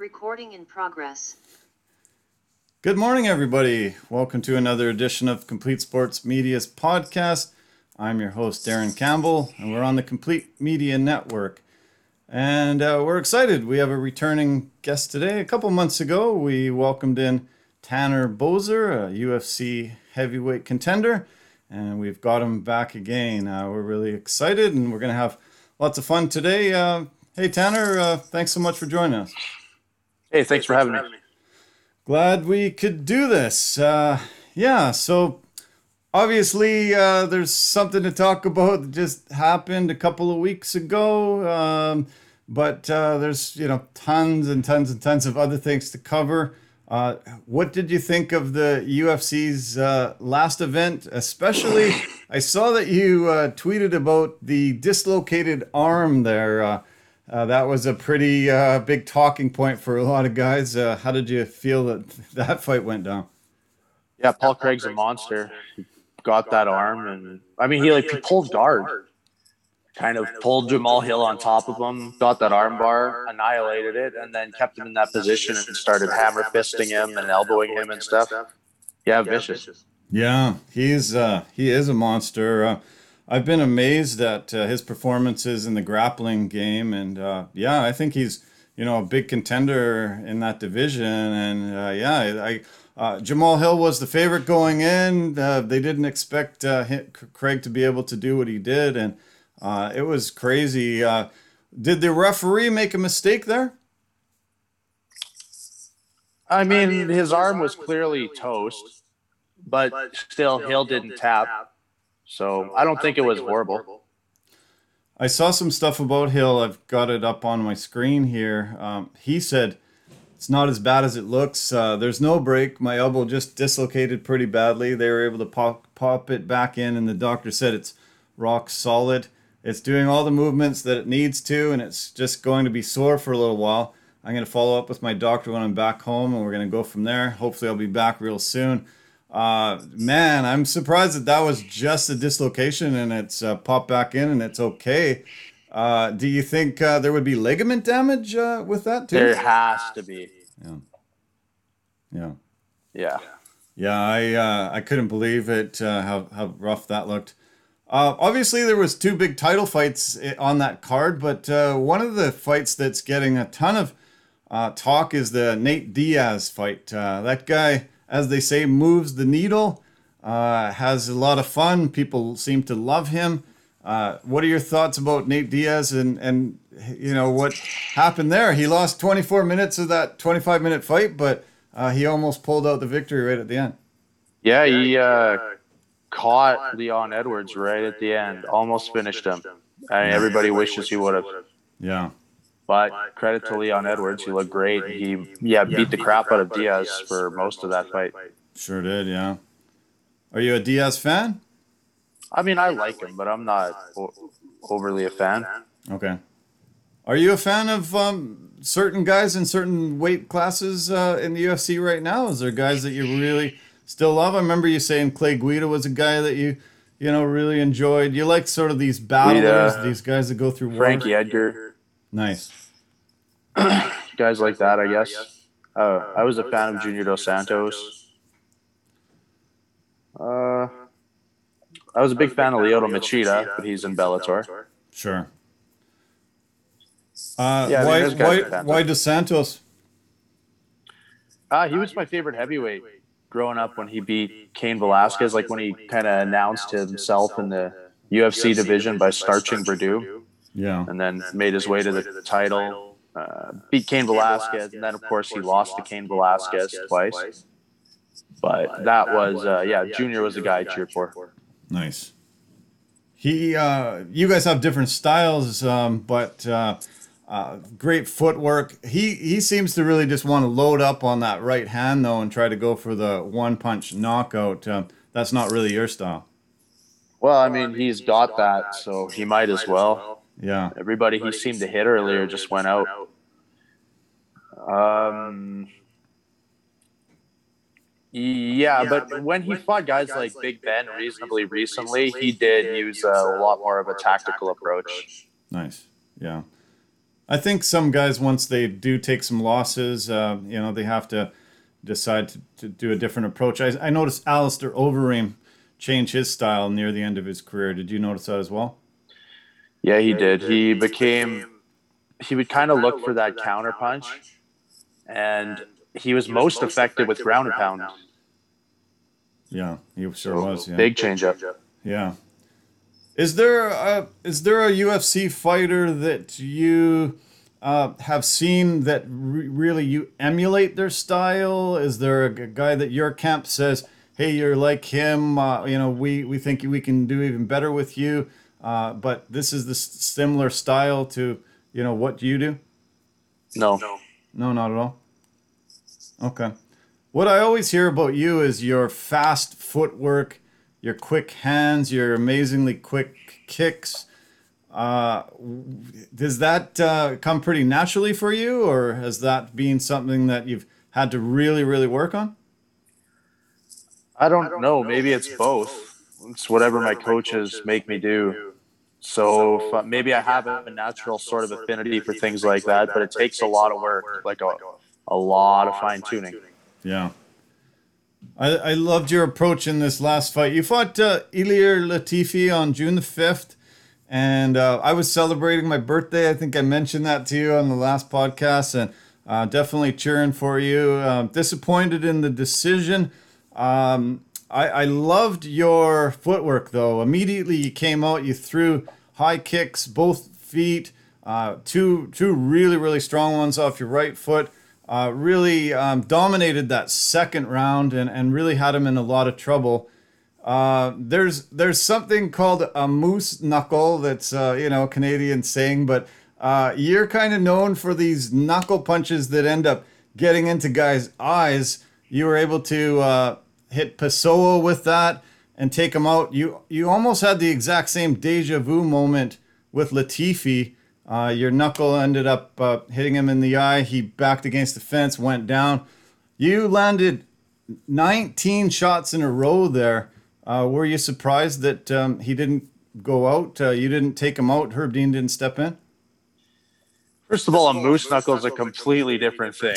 Recording in progress. Good morning, everybody. Welcome to another edition of Complete Sports Media's podcast. I'm your host, Darren Campbell, and we're on the Complete Media Network. And uh, we're excited. We have a returning guest today. A couple months ago, we welcomed in Tanner Boser, a UFC heavyweight contender, and we've got him back again. Uh, we're really excited, and we're going to have lots of fun today. Uh, hey, Tanner, uh, thanks so much for joining us. Hey, thanks for having me. Glad we could do this. Uh, yeah, so obviously uh, there's something to talk about that just happened a couple of weeks ago. Um, but uh, there's you know tons and tons and tons of other things to cover. Uh, what did you think of the UFC's uh, last event? Especially, I saw that you uh, tweeted about the dislocated arm there. Uh, uh, that was a pretty uh, big talking point for a lot of guys. Uh, how did you feel that that fight went down? Yeah, Paul Craig's a monster. He got that arm, and I mean, he like he pulled guard, kind of pulled Jamal Hill on top of him, got that arm bar, annihilated it, and then kept him in that position and started hammer fisting him and elbowing him and stuff. Yeah, vicious. Yeah, he's uh, he is a monster. I've been amazed at uh, his performances in the grappling game, and uh, yeah, I think he's you know a big contender in that division. And uh, yeah, I uh, Jamal Hill was the favorite going in. Uh, they didn't expect uh, Craig to be able to do what he did, and it was crazy. did the referee make a mistake there? I mean, his arm was clearly toast, but still, Hill didn't tap. So I don't think it was horrible. I saw some stuff about Hill. I've got it up on my screen here. Um, he said it's not as bad as it looks. Uh, there's no break. My elbow just dislocated pretty badly. They were able to pop pop it back in, and the doctor said it's rock solid. It's doing all the movements that it needs to, and it's just going to be sore for a little while. I'm going to follow up with my doctor when I'm back home, and we're going to go from there. Hopefully, I'll be back real soon. Uh, man, I'm surprised that that was just a dislocation and it's uh, popped back in and it's okay. Uh, do you think uh, there would be ligament damage uh, with that too? There has to be. Yeah. Yeah. Yeah. Yeah. I uh, I couldn't believe it. Uh, how how rough that looked. Uh, obviously, there was two big title fights eh, on that card, but uh, one of the fights that's getting a ton of uh, talk is the Nate Diaz fight. Uh, that guy as they say, moves the needle, uh, has a lot of fun. People seem to love him. Uh, what are your thoughts about Nate Diaz and, and you know what happened there? He lost 24 minutes of that 25 minute fight, but uh, he almost pulled out the victory right at the end. Yeah, he uh, caught Leon Edwards right at the end, almost finished him. I mean, everybody wishes he would have. Yeah. But credit to Leon Edwards, he looked great. He yeah beat the crap out of Diaz for most of that fight. Sure did, yeah. Are you a Diaz fan? I mean, I like him, but I'm not overly a fan. Okay. Are you a fan of um, certain guys in certain weight classes uh, in the UFC right now? Is there guys that you really still love? I remember you saying Clay Guida was a guy that you, you know, really enjoyed. You like sort of these battlers, Guida, these guys that go through. Frankie war. Edgar. Nice. Guys like that, I guess. Uh, I was a fan of Junior Dos Santos. Uh, I was a big fan of Lyoto Machida, but he's in Bellator. Sure. Uh, yeah, why, why, why Dos Santos? Uh, he was my favorite heavyweight growing up when he beat Cain Velasquez, like when he kind of announced himself in the UFC division by starching Werdum. Yeah. And then made his way to the title, uh, beat Cain Velasquez, and then of course he lost to Cain Velasquez twice. But that was, uh, yeah, Junior was the guy I cheered for. Nice. He, uh, you guys have different styles, um, but uh, uh, great footwork. He he seems to really just want to load up on that right hand though, and try to go for the one punch knockout. Uh, that's not really your style. Well, I mean, he's got that, so he might as well. Yeah. Everybody he seemed to hit earlier just went out. Um, yeah, but when he fought guys like Big Ben reasonably recently, he did use a lot more of a tactical approach. Nice. Yeah. I think some guys once they do take some losses, uh, you know, they have to decide to, to do a different approach. I, I noticed Alistair Overeem change his style near the end of his career. Did you notice that as well? Yeah, he did. He became he would kind of look for that counter punch, and he was most effective with ground and pound. Yeah, he sure was. Yeah. Big changeup. Yeah. Is there a is there a UFC fighter that you uh, have seen that re- really you emulate their style? Is there a guy that your camp says, "Hey, you're like him. Uh, you know, we we think we can do even better with you." Uh, but this is the similar style to you know what do you do. No. No, not at all. Okay. What I always hear about you is your fast footwork, your quick hands, your amazingly quick kicks. Uh, does that uh, come pretty naturally for you, or has that been something that you've had to really, really work on? I don't know. Maybe it's both. It's whatever my coaches make me do. So uh, maybe I have a natural sort of affinity for things like that, but it takes a lot of work, like a, a lot of fine tuning. Yeah. I, I loved your approach in this last fight. You fought uh, Ilir Latifi on June the 5th, and uh, I was celebrating my birthday. I think I mentioned that to you on the last podcast, and uh, definitely cheering for you. Um, disappointed in the decision. Um, I, I loved your footwork, though. Immediately you came out, you threw high kicks, both feet, uh, two, two really, really strong ones off your right foot uh, really um, dominated that second round and, and really had him in a lot of trouble. Uh, there's there's something called a moose knuckle that's uh, you know Canadian saying, but uh, you're kind of known for these knuckle punches that end up getting into guys' eyes. You were able to uh, hit Pessoa with that and take him out. You you almost had the exact same deja vu moment with Latifi. Uh, your knuckle ended up uh, hitting him in the eye. He backed against the fence, went down. You landed 19 shots in a row there. Uh, were you surprised that um, he didn't go out? Uh, you didn't take him out. Herb Dean didn't step in. First of all, a moose knuckle is a completely different thing.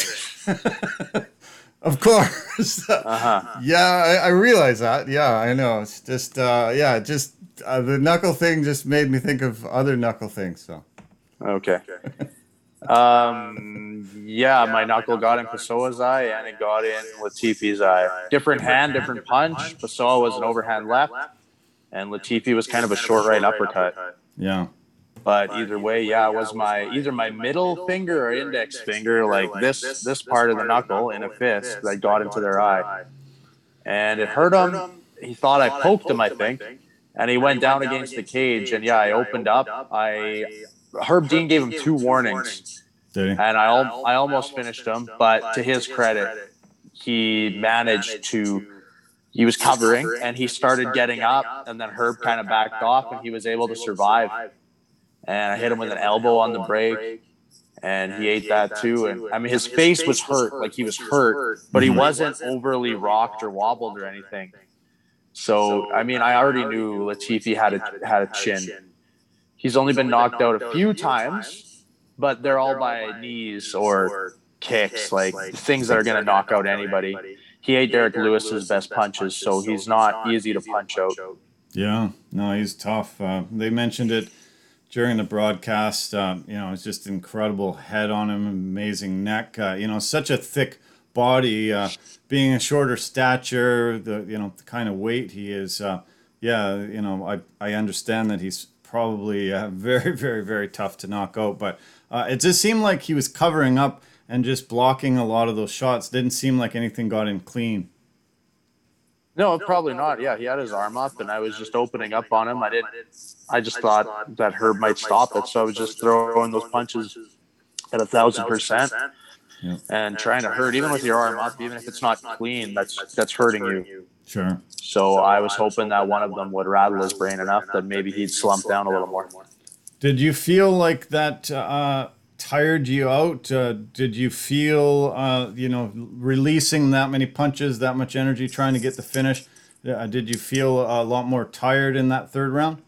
Of course. Uh-huh. yeah, I, I realize that. Yeah, I know. It's just, uh, yeah, just uh, the knuckle thing just made me think of other knuckle things. So. Okay. Um, yeah, my knuckle got in Pessoa's eye and it got in Latifi's eye. Different hand, different punch. Pessoa was an overhand left, and Latifi was kind of a short right uppercut. Yeah. But either way, yeah, it was my either my middle finger or index finger, like this this part of the knuckle in a fist that got into their eye, and it hurt him. He thought I poked him, I think, and he went down against the cage. And yeah, I opened up. I Herb Dean gave him two warnings, and I I almost finished him. But to his credit, he managed to. He was covering, and he started getting up, and then Herb kind of backed off, and he was able to survive. And I hit him with an elbow on the break, and he ate that too. And I mean, his face was hurt, like he was hurt, but he wasn't overly rocked or wobbled or anything. So I mean, I already knew Latifi had a had a chin. He's only been knocked out a few times, but they're all by knees or kicks, like things that are going to knock out anybody. He ate Derrick Lewis's best punches, so he's not easy to punch out. Yeah, no, he's tough. Uh, they mentioned it during the broadcast. Uh, you know, it's just incredible head on him, amazing neck. Uh, you know, such a thick body. Uh, being a shorter stature, the you know the kind of weight he is. Uh, yeah, you know, I I understand that he's probably uh, very very very tough to knock out, but uh, it just seemed like he was covering up and just blocking a lot of those shots. Didn't seem like anything got in clean. No, probably not. Yeah, he had his arm up, and I was just opening up on him. I didn't. I just thought that Herb might stop it, so I was just throwing those punches at a thousand percent Yeah. and trying to hurt. Even with your arm up, even if it's not clean, that's that's hurting you. Sure. So I was hoping that one of them would rattle his brain enough that maybe he'd slump down a little more. Did you feel like that uh, tired you out? Uh, did you feel, uh, you know, releasing that many punches, that much energy, trying to get the finish? Uh, did you feel a lot more tired in that third round?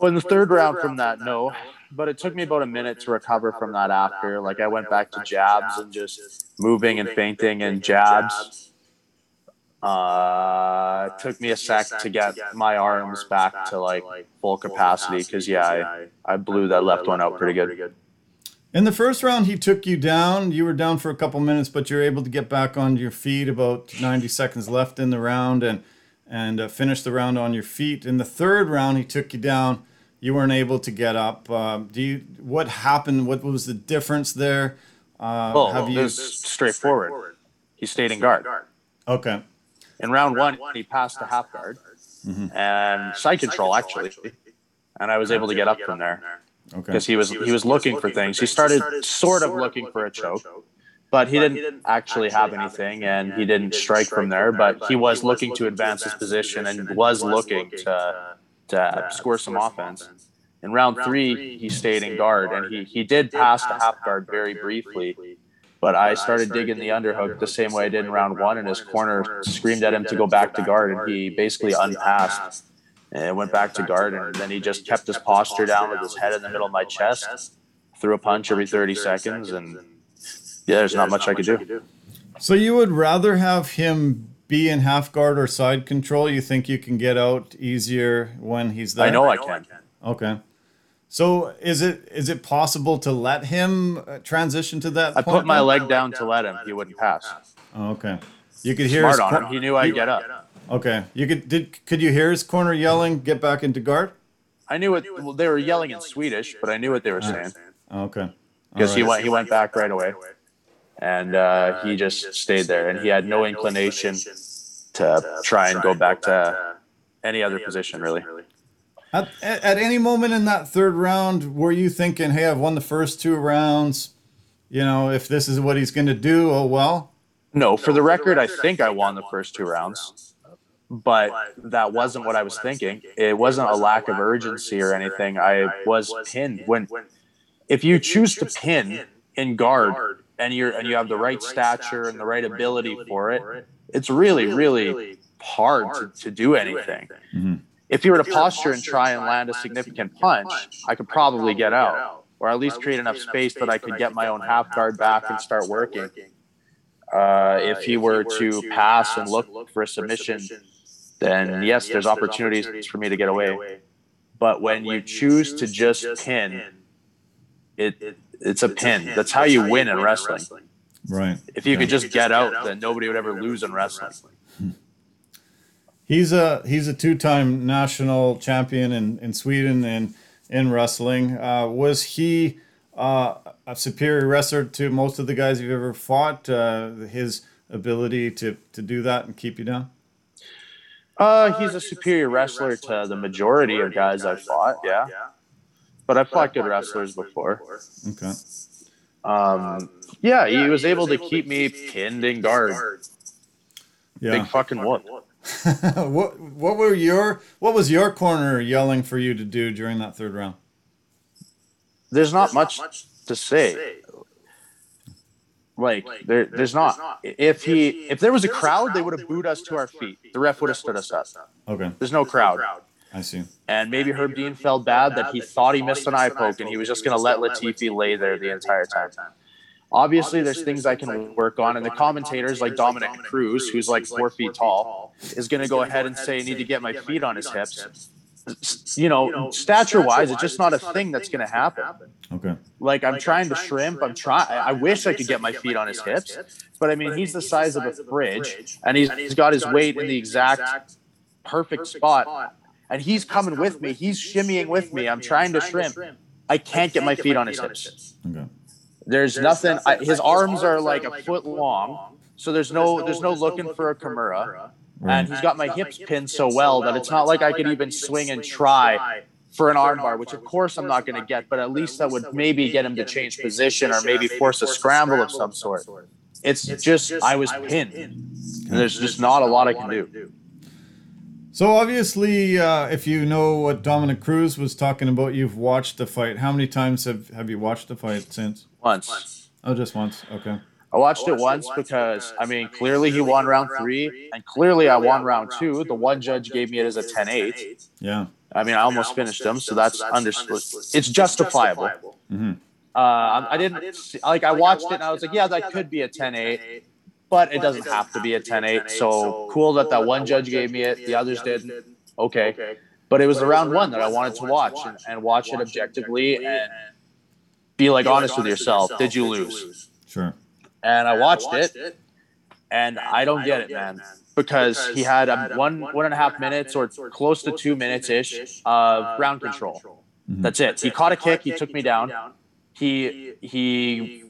Well, in the third round from that, no. but it took me about a minute to recover from that after. Like I went back to jabs and just moving and feinting and jabs. Uh, it took me a sec to get my arms back to like full capacity because yeah, I, I blew that left one out pretty good. In the first round, he took you down. You were down for a couple minutes, but you're able to get back on your feet. About 90 seconds left in the round, and and uh, finish the round on your feet. In the third round, he took you down. You weren't able to get up. Uh, do you? What happened? What was the difference there? Uh, well, have you? straightforward. He stayed in guard. Okay. In round one, he passed the half guard mm-hmm. and side control actually, and I was able to get up from there. Okay. Because he was he was looking for things. He started sort of looking for a choke, but he didn't actually have anything, and he didn't strike from there. But he was looking to advance his position and was looking to to score some offense. In round three, he stayed in guard, and he he did pass the half guard very briefly but I started digging the underhook the same way I did in round one, and his corner screamed at him to go back to guard, and he basically unpassed and went back to guard, and then he just kept his posture down with his head in the middle of my chest, threw a punch every 30 seconds, and yeah, there's not much I could do. So you would rather have him be in half guard or side control? You think you can get out easier when he's there? I know I can. Okay. So is it is it possible to let him uh, transition to that? I put my leg down to let him. He wouldn't pass. Oh, okay. You could hear Smart his on him. He knew I'd get up. Okay. You could did could you hear his corner yelling, "Get back into guard"? I knew it. Well, they were yelling in Swedish, but I knew what they were saying. Oh, okay. Because right. he went he went back right away, and uh, he just stayed there, and he had no inclination to try and go back to any other position really. At, at any moment in that third round, were you thinking, "Hey, I've won the first two rounds. You know, if this is what he's going to do, oh well." No, for the record, I think I won the first two rounds, but that wasn't what I was thinking. It wasn't a lack of urgency or anything. I was pinned when. If you choose to pin in guard and you're and you have the right stature and the right ability for it, it's really really hard to, to do anything. Mm-hmm. If you were to posture and try and land a significant punch, I could probably get out, or at least create enough space that I could get my own half guard back and start working. Uh, if he were to pass and look for a submission, then yes, there's opportunities for me to get away. But when you choose to just pin, it it's a pin. That's how you win in wrestling. Right. If you could just get out, then nobody would ever lose in wrestling. He's a he's a two-time national champion in, in Sweden and in wrestling. Uh, was he uh, a superior wrestler to most of the guys you've ever fought? Uh, his ability to to do that and keep you down. Uh, he's a superior wrestler to the majority of guys I've fought. Yeah, but I've fought good wrestlers before. Okay. Um, yeah, he was able to keep me pinned in guard. Yeah. Big fucking whoop. what what were your what was your corner yelling for you to do during that third round? There's not, there's much, not much to say. say. Like, like there, there's, there's not. not. If he if there was a crowd, they would have booed us to our feet. The ref would have stood us up. Okay. There's no crowd. I see. And maybe Herb Dean felt bad that he thought he missed an eye poke and he was just going to let Latifi lay there the entire time. Obviously, there's things I can work on, and the commentators like Dominick Cruz, who's like four feet tall, is going to go ahead and say, I need to get my feet on his hips. You know, stature wise, it's just not a thing that's going to happen. Okay. Like I'm trying to shrimp. I'm trying. I wish I could get my feet on his hips, but I mean, he's the size of a fridge, and he's, he's got his weight in the exact perfect spot, and he's coming with me. He's shimmying with me. I'm trying to shrimp. I can't get my feet on his hips. Okay. There's, there's nothing. nothing I, his, arms, are like a foot long, so there's no there's no looking for a Kimura. Right. And he's got my hips pinned so well that it's not like I could even swing and try for an armbar, which of course I'm not going to get, but at least that would maybe get him to change position or maybe force a scramble of some sort. It's just I was pinned. And there's just not a lot I can do. So obviously, uh, if you know what Dominick Cruz was talking about, you've watched the fight. How many times have, have you watched the fight since? Once. Oh, just once. Okay. I watched it once because I mean clearly he won round three, and clearly I won round two. The one judge gave me it as a 10-8. Yeah. I mean, I almost finished him, so that's understood. It's justifiable. Mm-hmm. Uh, I didn't see, like. I watched it and I was like, yeah, that could be a 10-8, but it doesn't have to be a 10-8. So cool that that one judge gave me it, the others didn't. Okay, but it was the round one that I wanted to watch and, and watch it objectively and be like honest with yourself. Did you lose? Sure. And I watched it, and I don't get it, man because he had um, one one and a half minutes or close to two minutes ish of ground control. Mm-hmm. That's it. He caught a kick. He took me down. He he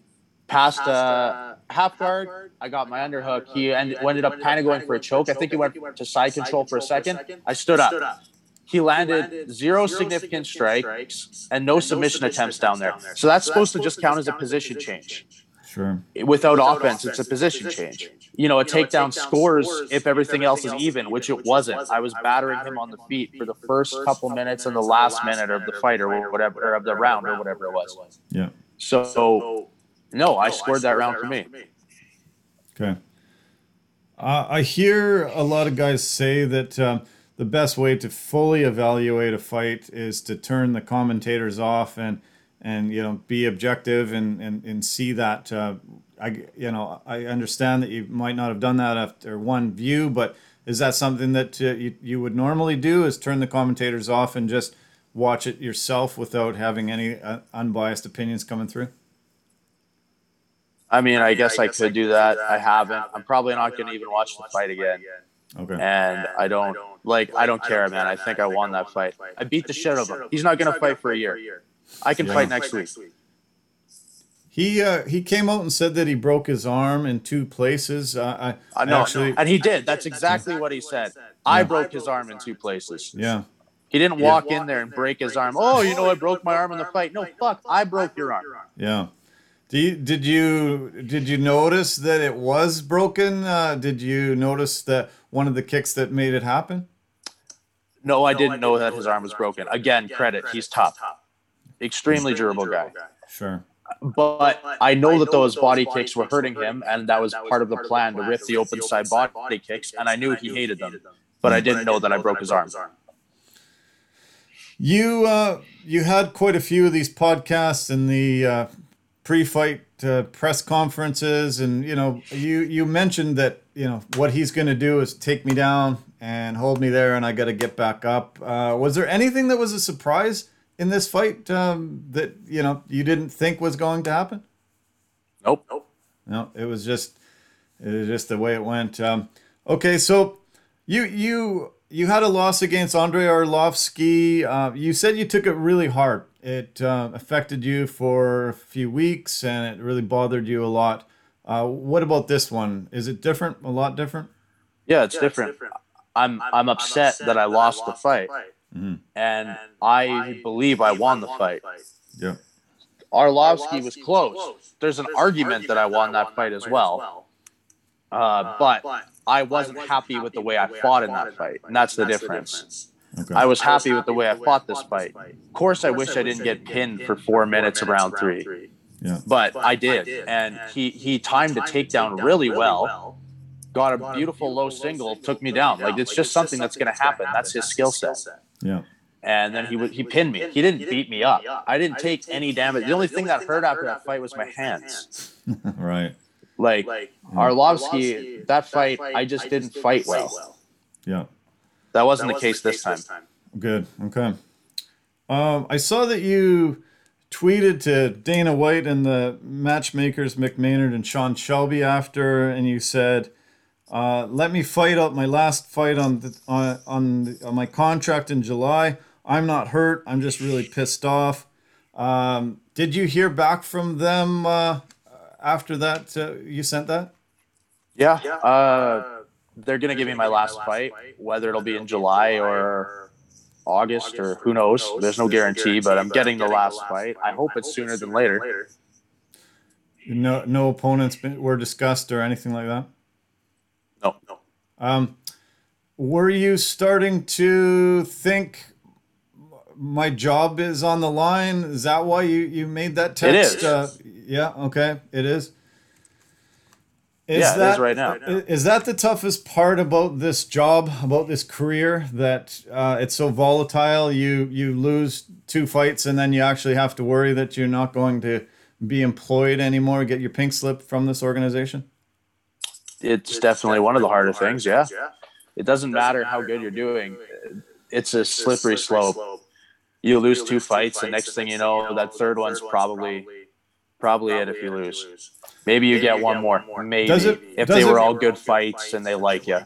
passed a half guard. I got my underhook. He ended, ended up kind of going for a choke. I think he went to side control for a second. I stood up. He landed zero significant strikes and no submission attempts down there. So that's supposed to just count as a position change. Sure. Without offense, it's a position change. You know, a takedown scores if everything else is even, which it wasn't. I was battering him on the feet for the first couple minutes and the last minute of the fight or whatever, or of the round or whatever it was. Yeah. So, no, I scored that round for me. Okay. Uh, I hear a lot of guys say that um, the best way to fully evaluate a fight is to turn the commentators off and and you know be objective and and, and see that uh, I you know I understand that you might not have done that after one view, but is that something that uh, you you would normally do? Is turn the commentators off and just watch it yourself without having any uh, unbiased opinions coming through? I mean, I guess I could do that. I haven't. I'm probably not going to even watch the fight again. Okay. And I don't like. I don't care, man. I think I won that fight. I beat the shit out of him. He's not going to fight for a year. I can fight next week. He uh, he came out and said that he broke his arm in two places. Uh, I, I know, actually, and he did. That's exactly what he said. I broke his arm in two places. Yeah. He didn't walk in there and break his arm. Oh, you know, I broke my arm in the fight. No, fuck, I broke your arm. Yeah. Do you, did you did you notice that it was broken? Uh, did you notice that one of the kicks that made it happen? No, I didn't know that his arm was broken. Again, credit. He's tough. Extremely durable guy. Sure but I know that those body kicks were hurting him, and that was part of the plan to rip the open side body kicks, and I knew he hated them, but I didn't know that I broke his arm. You uh, you had quite a few of these podcasts in the uh, pre-fight uh, press conferences, and you know you you mentioned that you know what he's going to do is take me down and hold me there, and I got to get back up. Uh, was there anything that was a surprise? in this fight um, that you know you didn't think was going to happen? Nope. Nope. No, it was just it was just the way it went. Um, okay, so you you you had a loss against Andrei Arlovski. Uh, you said you took it really hard. It uh, affected you for a few weeks, and it really bothered you a lot. Uh, what about this one? Is it different? A lot different? Yeah, it's, yeah, different. it's different. I'm I'm upset, I'm upset that I lost, the fight. fight. Mm-hmm. And, and I, I believe I won the fight. Yeah. Arlovski was close. There's an argument that I won that fight as well. Uh, uh but I wasn't happy with the way I fought in that fight, and that's the difference. Okay. I was happy with the way I fought this fight. Of course, I wish I didn't get pinned for four minutes around three. Yeah. But I did, and he he timed the takedown really well got a beautiful low single, took me down. Like it's just something that's going to happen. That's his skill set. Yeah. And then he would he pinned me. He didn't beat me up. I didn't take any damage. The only thing that hurt after that fight was my hands. right. Like Arlovski, that fight, I just didn't fight well. Yeah. That wasn't the case this time. Good. Okay. Um, I saw that you tweeted to Dana White and the matchmakers Mick Maynard and Sean Shelby after, and you said, uh, let me fight out my last fight on the, on on, the, on, my contract in July. I'm not hurt. I'm just really pissed off. Um, did you hear back from them uh, after that? Uh, you sent that? Yeah. Uh, they're gonna give me my last fight, whether it'll be in July or August or who knows. There's no guarantee, but I'm getting the last fight. I hope it's sooner than later. No, no opponents were discussed or anything like that. No, no. Um, were you starting to think my job is on the line? Is that why you, you made that text? It is. Uh, yeah, okay, it is. Is Yeah, it that is right now. Is that the toughest part about this job, about this career? That uh, it's so volatile. You you lose two fights, and then you actually have to worry that you're not going to be employed anymore. Get your pink slip from this organization. It's definitely one of the harder things. Yeah, it doesn't matter how good you're doing. It's a slippery slope. You lose two fights, the next thing you know, that third one's probably probably it if you lose. Maybe you get one more. Maybe Does it- if does they it- were all good fights and they like you.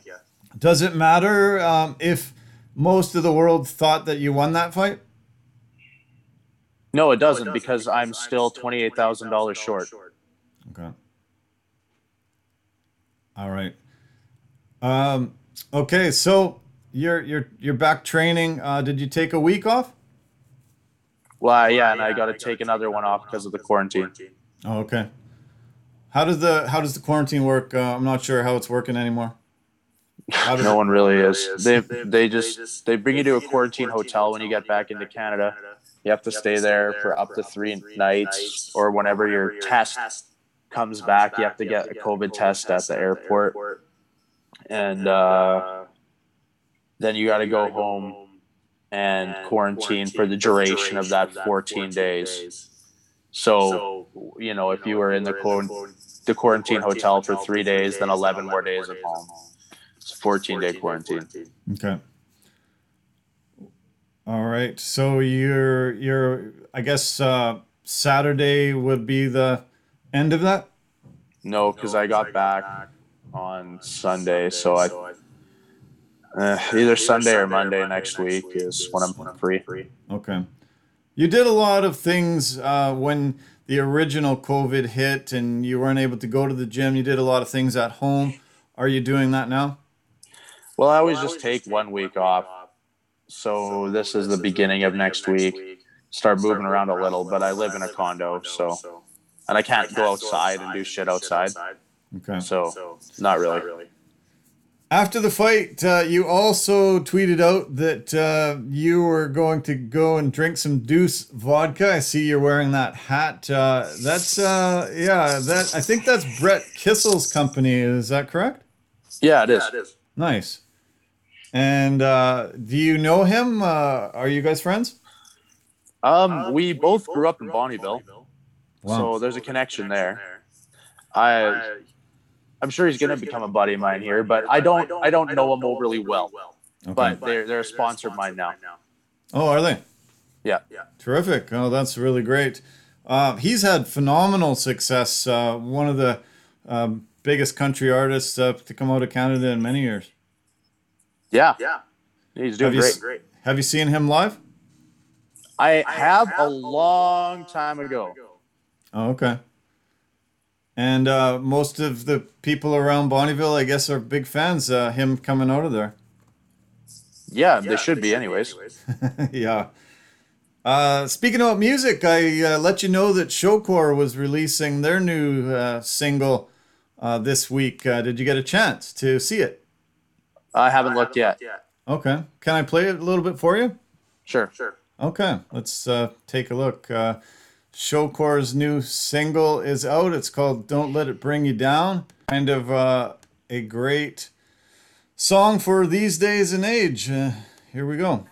Does it matter um, if most of the world thought that you won that fight? No, it doesn't because I'm still twenty eight thousand dollars short. Okay. All right. Um, okay, so you're you're you're back training. Uh, did you take a week off? Well, yeah, and I got to take another one off because of the quarantine. Oh, okay. How does the how does the quarantine work? Uh, I'm not sure how it's working anymore. How does No one really is. They they just they bring you to a quarantine hotel when you get back into Canada. You have to stay there for up to three nights, or whenever your test comes back, you have to get a COVID test at the airport, and uh, then you got to go home and quarantine for the duration of that 14 days. So, you know, if you were in the quar- the quarantine hotel for three days, then 11 more days at home. It's a 14 day quarantine. Okay. All right. So you're you're I guess uh, Saturday would be the end of that. No, because I got back on Sunday, so I uh, either Sunday or Monday next week is when I'm free. Okay. You did a lot of things uh, when the original COVID hit and you weren't able to go to the gym. You did a lot of things at home. Are you doing that now? Well, I always just take one week off. So this is the beginning of next week. Start moving around a little, but I live in a condo, so and I can't go outside and do shit outside. Okay. So not really. After the fight, uh, you also tweeted out that uh, you were going to go and drink some Deuce vodka. I see you're wearing that hat. Uh, that's uh, yeah. That I think that's Brett Kissel's company. Is that correct? Yeah, it is. Yeah, it is. Nice. And uh, do you know him? Uh, are you guys friends? Um, we both grew up in Bonnyville, Wow. so there's a connection there. I I'm sure he's gonna become a buddy of mine here, but I don't I don't know him overly well. Okay. But they're they're a sponsor of mine now. oh, are they? Yeah. Yeah. Terrific. Oh, that's really great. Uh, he's had phenomenal success. Uh, one of the um, biggest country artists uh, to come out of Canada in many years. Yeah. Yeah. He's doing Have you great. s- Have you seen him live? I have a long time ago. Oh, okay. And uh, most of the people around Bonnyville, I guess, are big fans. Uh, him coming out of there. Yeah, they should be anyways. yeah. Uh, speaking about music, I uh, let you know that Shocore was releasing their new uh, single uh, this week. Uh, did you get a chance to see it? I haven't looked yet. Okay. Can I play it a little bit for you? Sure. Sure. Okay. Let's uh, take a look. Shocore's new single is out. It's called Don't Let It Bring You Down. Kind of uh, a great song for these days and age. Uh, here we go.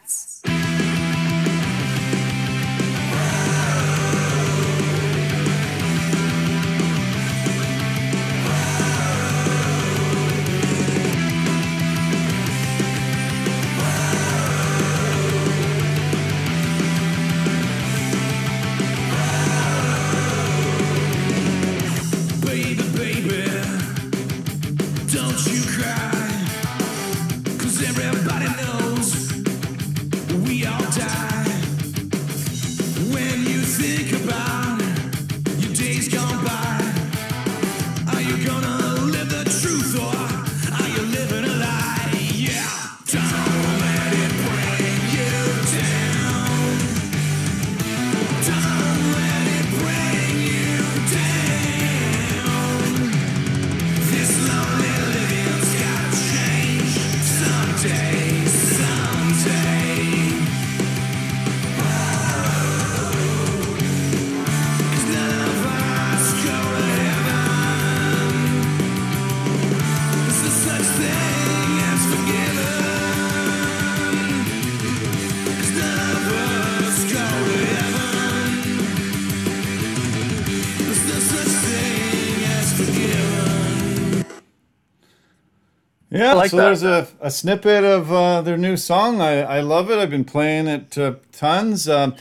Like so that. there's a, a snippet of uh, their new song. I, I love it. I've been playing it uh, tons. Um,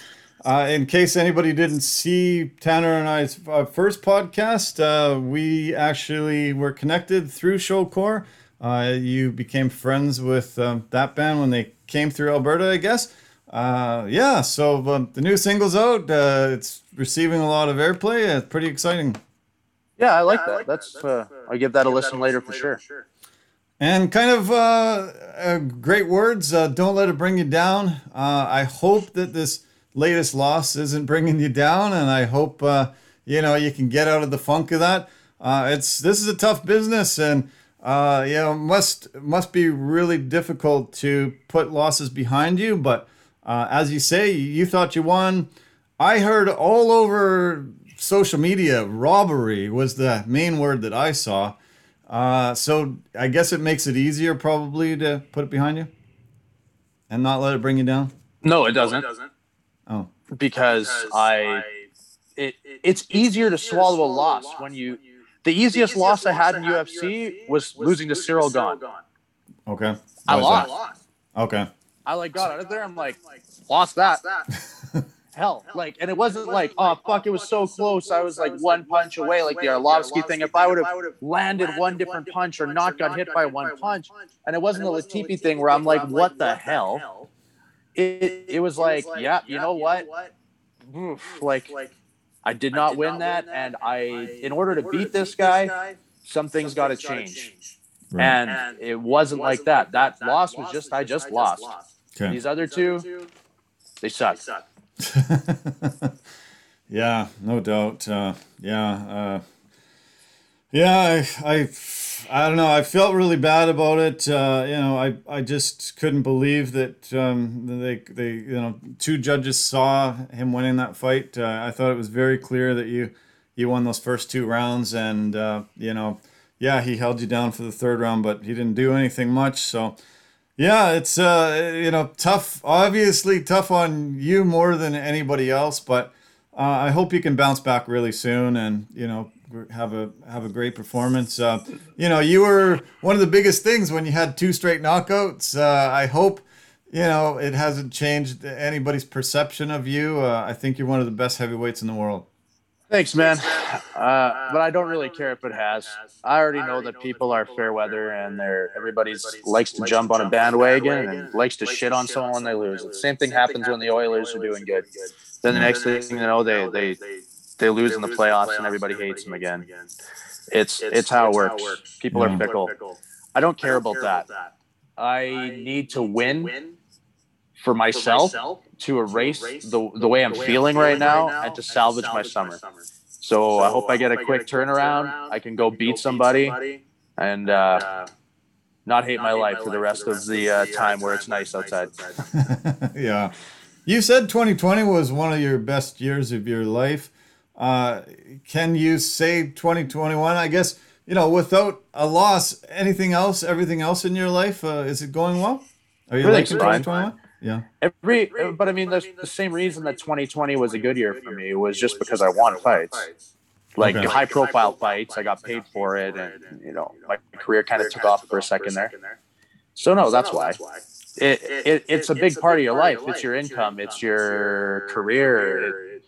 uh, in case anybody didn't see Tanner and I's uh, first podcast, uh, we actually were connected through Shocore. Uh, you became friends with um, that band when they came through Alberta, I guess. Uh, yeah, so um, the new single's out. Uh, it's receiving a lot of airplay. It's pretty exciting. Yeah, I like that. That's uh, I'll give that a listen later for sure. And kind of uh, uh, great words. Uh, don't let it bring you down. Uh, I hope that this latest loss isn't bringing you down, and I hope uh, you know you can get out of the funk of that. Uh, it's this is a tough business, and you know must must be really difficult to put losses behind you. But as you say, you thought you won. I heard all over social media robbery was the main word that I saw. Uh, so I guess it makes it easier probably to put it behind you and not let it bring you down. No, it doesn't It doesn't. Oh, because I it it's easier to swallow a loss when you the easiest loss I had in UFC was losing to Ciryl Gane. okay. I Why is lost. Okay. I like got out of there. I'm like, lost that. Hell, like, and it wasn't like, oh fuck, oh, it was so close. I was like one punch away, like the Arlovski thing. If I would have landed one different punch or not got hit by one punch, and it wasn't the Latifi thing where I'm like, what the hell? It it was like, yeah, you know what? Oof, Like, I did not win that, and I, in order to beat this guy, some things got to change. Right. And it wasn't like that. That loss was just I just lost. Okay. These other two, they suck. yeah, no doubt. Uh, yeah. Uh, yeah, I, I, I don't know. I felt really bad about it. Uh, you know, I, I just couldn't believe that um, they, they, you know, two judges saw him winning that fight. Uh, I thought it was very clear that you, you won those first two rounds, and uh, you know, yeah, he held you down for the third round, but he didn't do anything much. So, yeah, it's uh, you know tough. Obviously, tough on you more than anybody else. But uh, I hope you can bounce back really soon, and you know have a have a great performance. Uh, you know, you were one of the biggest things when you had two straight knockouts. Uh, I hope you know it hasn't changed anybody's perception of you. Uh, I think you're one of the best heavyweights in the world. Thanks, man. Uh, but I don't really care if it has. I already know that people are fair weather and they're everybody's likes to jump on a bandwagon and likes to shit on someone when they lose. The same thing happens when the Oilers are doing good. Then the next thing you know, they they they lose in the playoffs and everybody hates them again. It's it's how it works. People are Yeah. fickle. I don't care about that. I need to win for myself to erase the the way I'm feeling right now and to salvage my summer. So I hope I get a quick turnaround. I can go beat somebody and uh, not hate my life for the rest of the uh, time where it's nice outside. yeah. You said 2020 was one of your best years of your life. Uh, can you say 2021? I guess, you know, without a loss, anything else, everything else in your life, uh, is it going well? Are you Everything's liking 2021? Yeah. Every, uh, but I mean, the, the same reason that 2020 was a good year for me was just because I won fights, like Okay. high profile fights. I got paid for it, and you know, my career kind of took off for a second there. So no, that's why. It, it it's a big part of your life. It's your income. It's your career.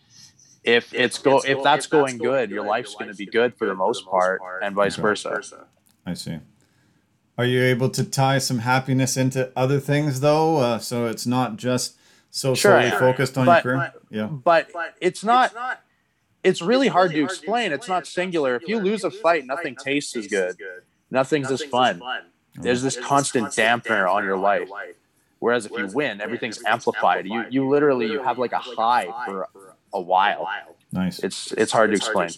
If it's go if that's going good, your life's going to be good for the most part, and vice versa. I see. Are you able to tie some happiness into other things, though? Uh, so it's not just so Sure solely am. focused on But- your career? Yeah. But it's not. It's really hard to explain. It's not singular. If you lose a fight, nothing tastes as good. Nothing's as fun. There's this constant dampener on your life. Whereas if you win, everything's amplified. You you literally you have like a high for a while. Nice. It's it's hard to explain.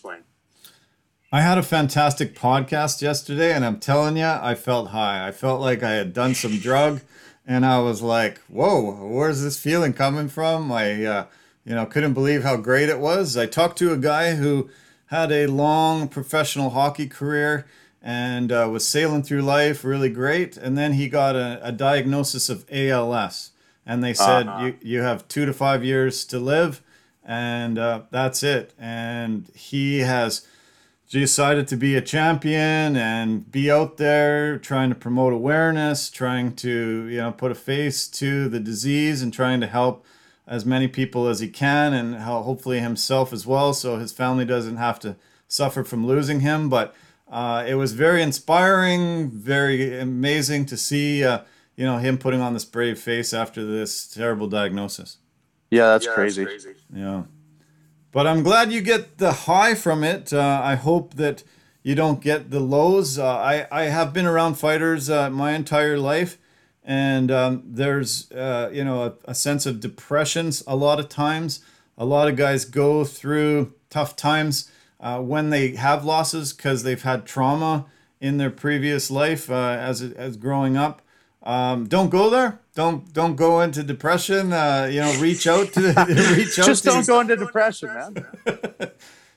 I had a fantastic podcast yesterday, and I'm telling you, I felt high. I felt like I had done some drug, and I was like, "Whoa, where's this feeling coming from?" I, uh, you know, couldn't believe how great it was. I talked to a guy who had a long professional hockey career and uh, was sailing through life really great, and then he got a, a diagnosis of ALS, and they said Uh-huh. you you have two to five years to live, and uh, that's it. And he has decided to be a champion and be out there trying to promote awareness, trying to you know put a face to the disease, and trying to help as many people as he can, and how hopefully himself as well, so his family doesn't have to suffer from losing him. But uh, it was very inspiring, very amazing to see. Uh, you know him putting on this brave face after this terrible diagnosis. Yeah, that's crazy. Yeah. But I'm glad you get the high from it. Uh, I hope that you don't get the lows. Uh, I, I have been around fighters uh, my entire life, and um, there's uh, you know a, a sense of depressions a lot of times. A lot of guys go through tough times uh, when they have losses because they've had trauma in their previous life uh, as as growing up. Um, don't go there. Don't don't go into depression. Uh, you know, reach out to reach out. Just to don't go into depression, man.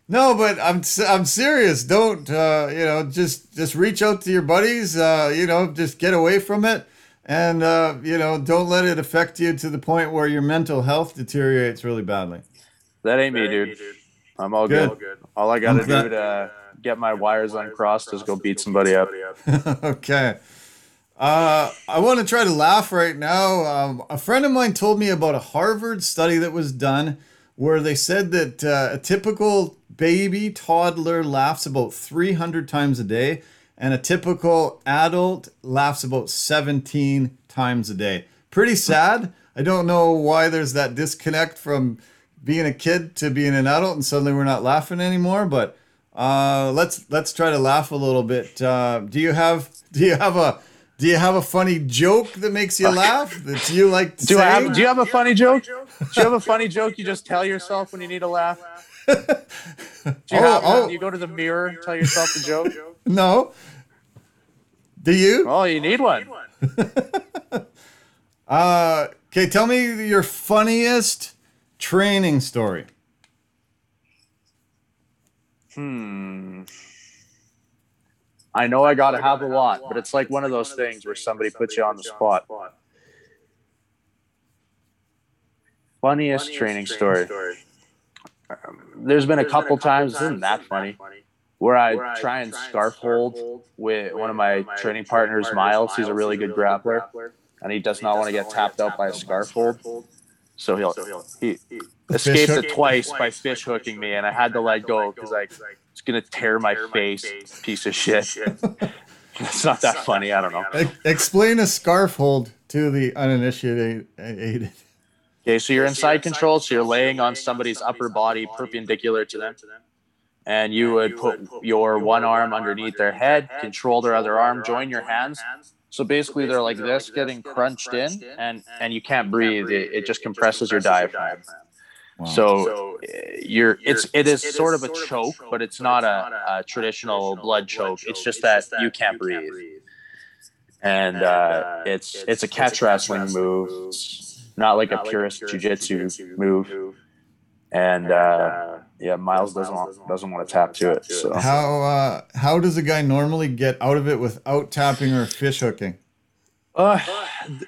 No, but I'm I'm serious. Don't uh, you know? Just just reach out to your buddies. Uh, you know, just get away from it, and uh, you know, don't let it affect you to the point where your mental health deteriorates really badly. That ain't me, dude. I'm all Good. good. All I gotta I'm do to get my wires uncrossed is go beat somebody up. okay. Uh, I want to try to laugh right now. Um, a friend of mine told me about a Harvard study that was done where they said that uh, a typical baby toddler laughs about 300 times a day, and a typical adult laughs about 17 times a day. Pretty sad. I don't know why there's that disconnect from being a kid to being an adult, and suddenly we're not laughing anymore. But uh, let's let's try to laugh a little bit. Uh, do you have do you have a do you have a funny joke that makes you laugh that you like to Do say? I have, do you have a funny joke? Do you have a funny joke you just tell yourself when you need a laugh? Do you Oh, have oh. one? You go to the mirror, tell yourself a joke. no. Do you? Oh, you need one. Uh, okay, tell me your funniest training story. Hmm. I know I gotta have a lot, but it's like one of those things where somebody puts you on the spot. Funniest training story. There's been a couple times, this isn't that funny, where I try and scarf hold with one of my training partners, Miles. He's a really good grappler, and he does not want to get tapped out by a scarf hold. So he'll he escaped it twice by fish hooking me, and I had to let go because I it's gonna tear my face, piece of shit. It's not that funny. I don't know. E- explain a scarf hold to the uninitiated. Okay, so you're inside control, so you're laying on somebody's upper body perpendicular to them. And you would put your one arm underneath their head, control their other arm, join your hands. So basically, they're like this, getting crunched in, and and you can't breathe. It, it just compresses your diaphragm. So uh, you're it's it is sort of a choke, but it's not a, a traditional blood choke. It's just that you can't breathe, and uh, it's it's a catch wrestling move, It's not like a purist jujitsu move. And uh, yeah, Miles doesn't want, doesn't want to tap to it. So How uh, how does a guy normally get out of it without tapping or fish hooking? uh,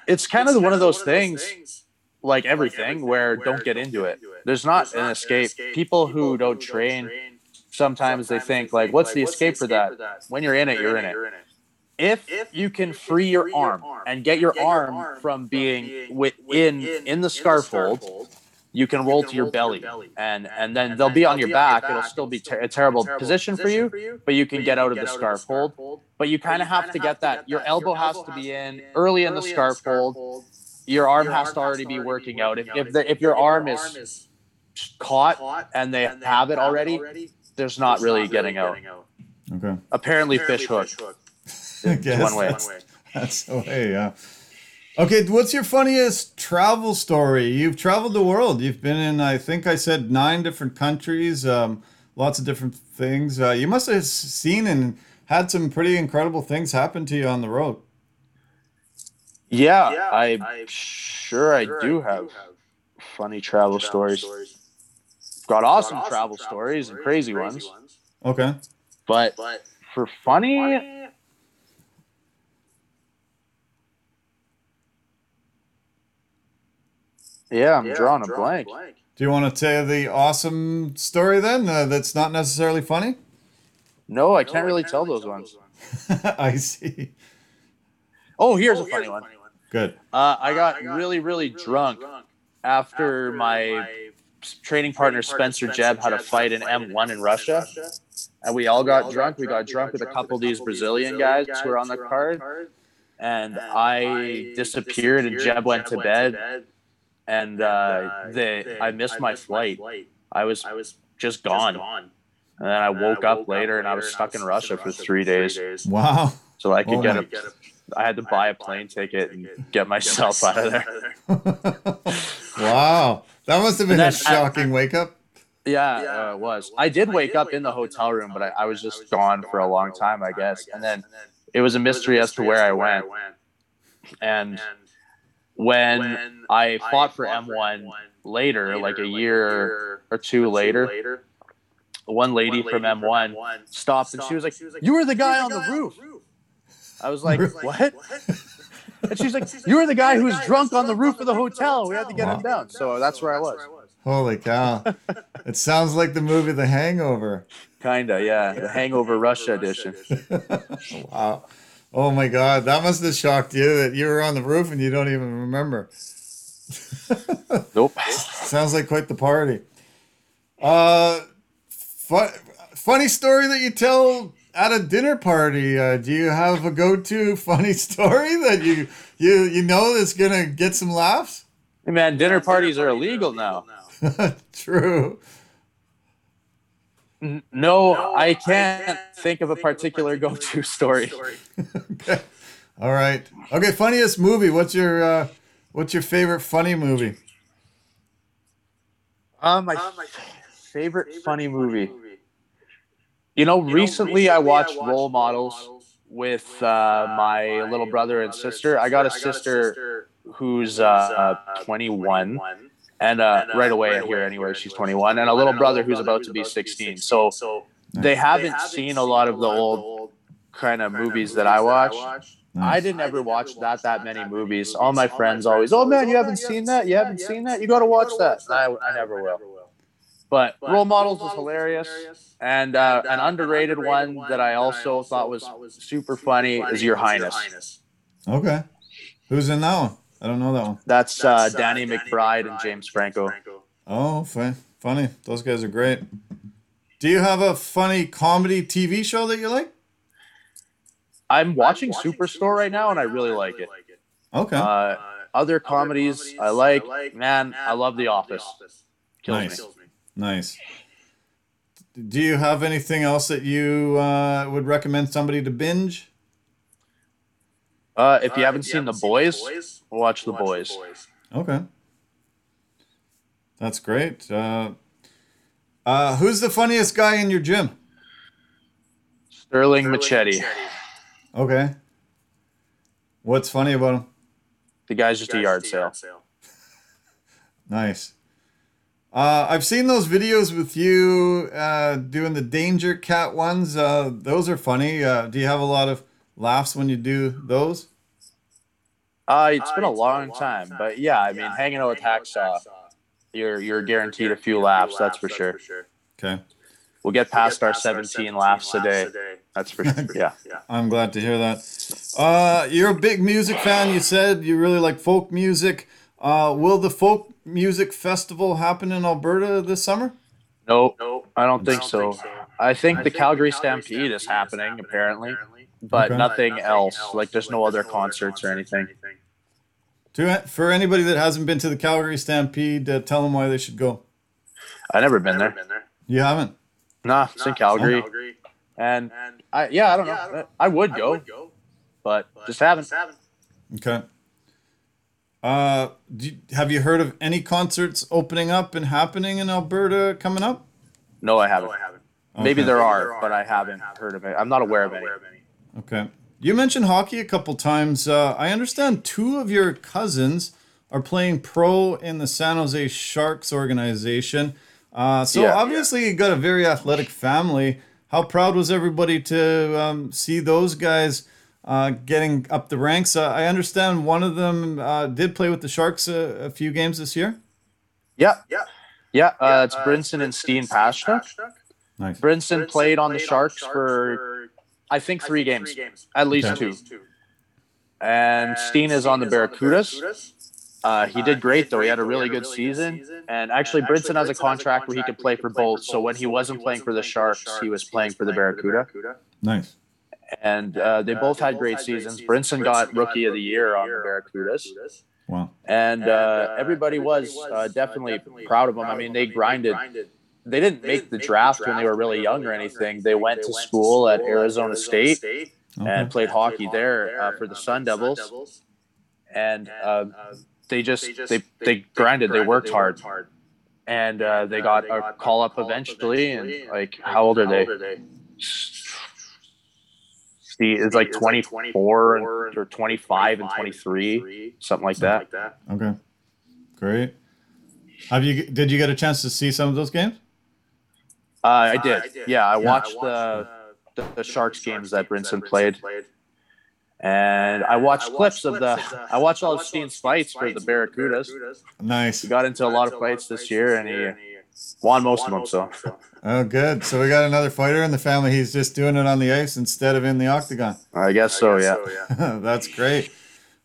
it's kind of one of those things, like everything, where don't get into it. There's not an escape. People who don't train sometimes they think like, "What's the escape for that?" When you're in it, you're in it. If you can free your arm and get your arm from being within in the scarf hold, you can roll to your belly, and and then they'll be on your back. It'll still be ter- a terrible position for you, but you can get out of the scarf hold. But you kind of have to get that. Your elbow has to be in early in the scarf hold. Your arm has to already be working out. If if, the, if your arm is caught and they have it already, there's not really getting out. Okay. Apparently, fish hook. I guess one way. That's, that's the way, yeah. Okay, what's your funniest travel story? You've traveled the world. You've been in, I think I said nine different countries, um, lots of different things. Uh, you must have seen and had some pretty incredible things happen to you on the road. Yeah, I'm sure I do have funny travel stories. Got awesome travel stories and crazy ones, Okay. but for funny, yeah, I'm drawing a blank. blank Do you want to tell the awesome story then uh, that's not necessarily funny? No, I can't really tell those ones. I see. Oh, here's a funny one. Good. Uh, I got really, really drunk after my training partner Spencer Jebb had a fight in M1 in Russia, and we all got drunk. We got drunk. with a couple of these Brazilian guys who were on the card, and I disappeared, and Jebb went to bed, and uh, they I missed my flight. I was just gone, and then I woke up later, and I was stuck in Russia for three days, Wow. so I could Oh get a. I had to buy a plane ticket and get myself out of there. wow. That must have been a then- shocking wake up. Yeah, uh, it was. I did wake up in the hotel room, but I, I was just gone for a long time, I guess. And then it was a mystery as to where I went. And when I fought for M1 later, like a year or two later, one lady from M1 stopped and she was like, You were the guy on the roof. I was like, What? And she's like, You were the guy who's was drunk on the roof of the hotel. We had to get him down. So that's where I was. Holy cow. it sounds like the movie The Hangover. Kinda, yeah. The Hangover Russia edition. Wow. Oh my God. That must have shocked you that you were on the roof and you don't even remember. Nope. Sounds like quite the party. Uh, fu- funny story that you tell at a dinner party. Uh, do you have a go-to funny story that you you you know that's gonna get some laughs? Hey man, dinner parties are illegal now. True. N- No, I can't think of a particular go-to story. Okay. All right. Okay. Funniest movie. What's your uh, what's your favorite funny movie? Um, my favorite funny movie. You know, recently I watched Role Models with uh, my little brother and sister. I got a sister who's uh, 21, and uh, right away I hear anywhere she's 21, and a little brother who's about to be 16. So they haven't seen a lot of the old kind of movies that I watch. I didn't ever watch that that many movies. All my friends always, oh man, you haven't seen that? You haven't seen that? You got to watch that. And I, I never will. But Role Models was hilarious. And uh, an underrated one that I also thought was super funny is Your Highness. Okay. Who's in that one? I don't know that one. That's uh, Danny McBride and James Franco. Oh, fun, funny. Those guys are great. Do you have a funny comedy TV show that you like? I'm watching Superstore right now, and I really like it. Okay. Uh, other comedies I like, man, I love The Office. Kills Nice. me. Nice. Do you have anything else that you uh, would recommend somebody to binge? Uh, if you haven't seen The Boys, watch The Boys. Okay. That's great. Uh, uh, who's the funniest guy in your gym? Sterling Machete. Okay. What's funny about him? The guy's just a yard sale. Nice. Uh, I've seen those videos with you uh, doing the Danger Cat ones. Uh, those are funny. Uh, do you have a lot of laughs when you do those? Uh, it's been a long time, but yeah, I mean, hanging out with Hacksaw, you're you're guaranteed a few laughs. That's for sure. Okay. We'll get past our 17 laughs a day. That's for sure. Yeah. I'm glad to hear that. Uh, you're a big music fan. You said you really like folk music. Uh, will the folk music festival happen in Alberta this summer? No. Nope, I don't think so. I think the Calgary Stampede is happening apparently, but Okay. nothing else. Like there's no other concerts or anything. To, for anybody that hasn't been to the Calgary Stampede, uh, tell them why they should go. I never been there. You haven't? Nah, it's in Calgary, and I yeah, I don't know. I would go, but just haven't. Okay. Uh, do you- have you heard of any concerts opening up and happening in Alberta coming up? No, I haven't. Maybe Okay. Maybe there are, but I haven't heard of it. I'm not aware of any. Okay. You mentioned hockey a couple times. Uh, I understand two of your cousins are playing pro in the San Jose Sharks organization. Uh, so Yeah. obviously you got a very athletic family. How proud was everybody to um, see those guys uh, getting up the ranks? Uh, I understand one of them uh, did play with the Sharks a, a few games this year. Yeah, yeah. Yeah, uh, it's Brinson and Steen Pasichnuk. Nice. Brinson played on the Sharks for I think three games, at least Okay. two. And Steen is on the Barracudas. Uh, he did great though. He had a really good season. And actually, Brinson has a contract where he could play for both. So when he wasn't playing for the Sharks, he was playing for the Barracuda. Nice. And uh, they both had great seasons. Brinson got Rookie of the Year on the Barracudas. Wow. And uh, everybody was uh, definitely proud of him. I mean, they grinded. They didn't make the draft when they were really young or anything. They went to school at Arizona State Okay. and played hockey there uh, for the Sun Devils. And uh, they just they they grinded. They worked hard, and uh, they got a call up eventually. And like, how old are they? See, it's like 24 and, or 25 and 23, something like that. Okay. Great. Have you did you get a chance to see some of those games? Uh, I did. Yeah, I watched the, the the Sharks games that Brinson played, and I watched clips of the. I watched all of Steen's fights for the Barracudas. Nice. He got into a lot of fights this year, and he won most of them. So Oh, good. So we got another fighter in the family. He's just doing it on the ice instead of in the octagon. I guess so. Yeah. That's great.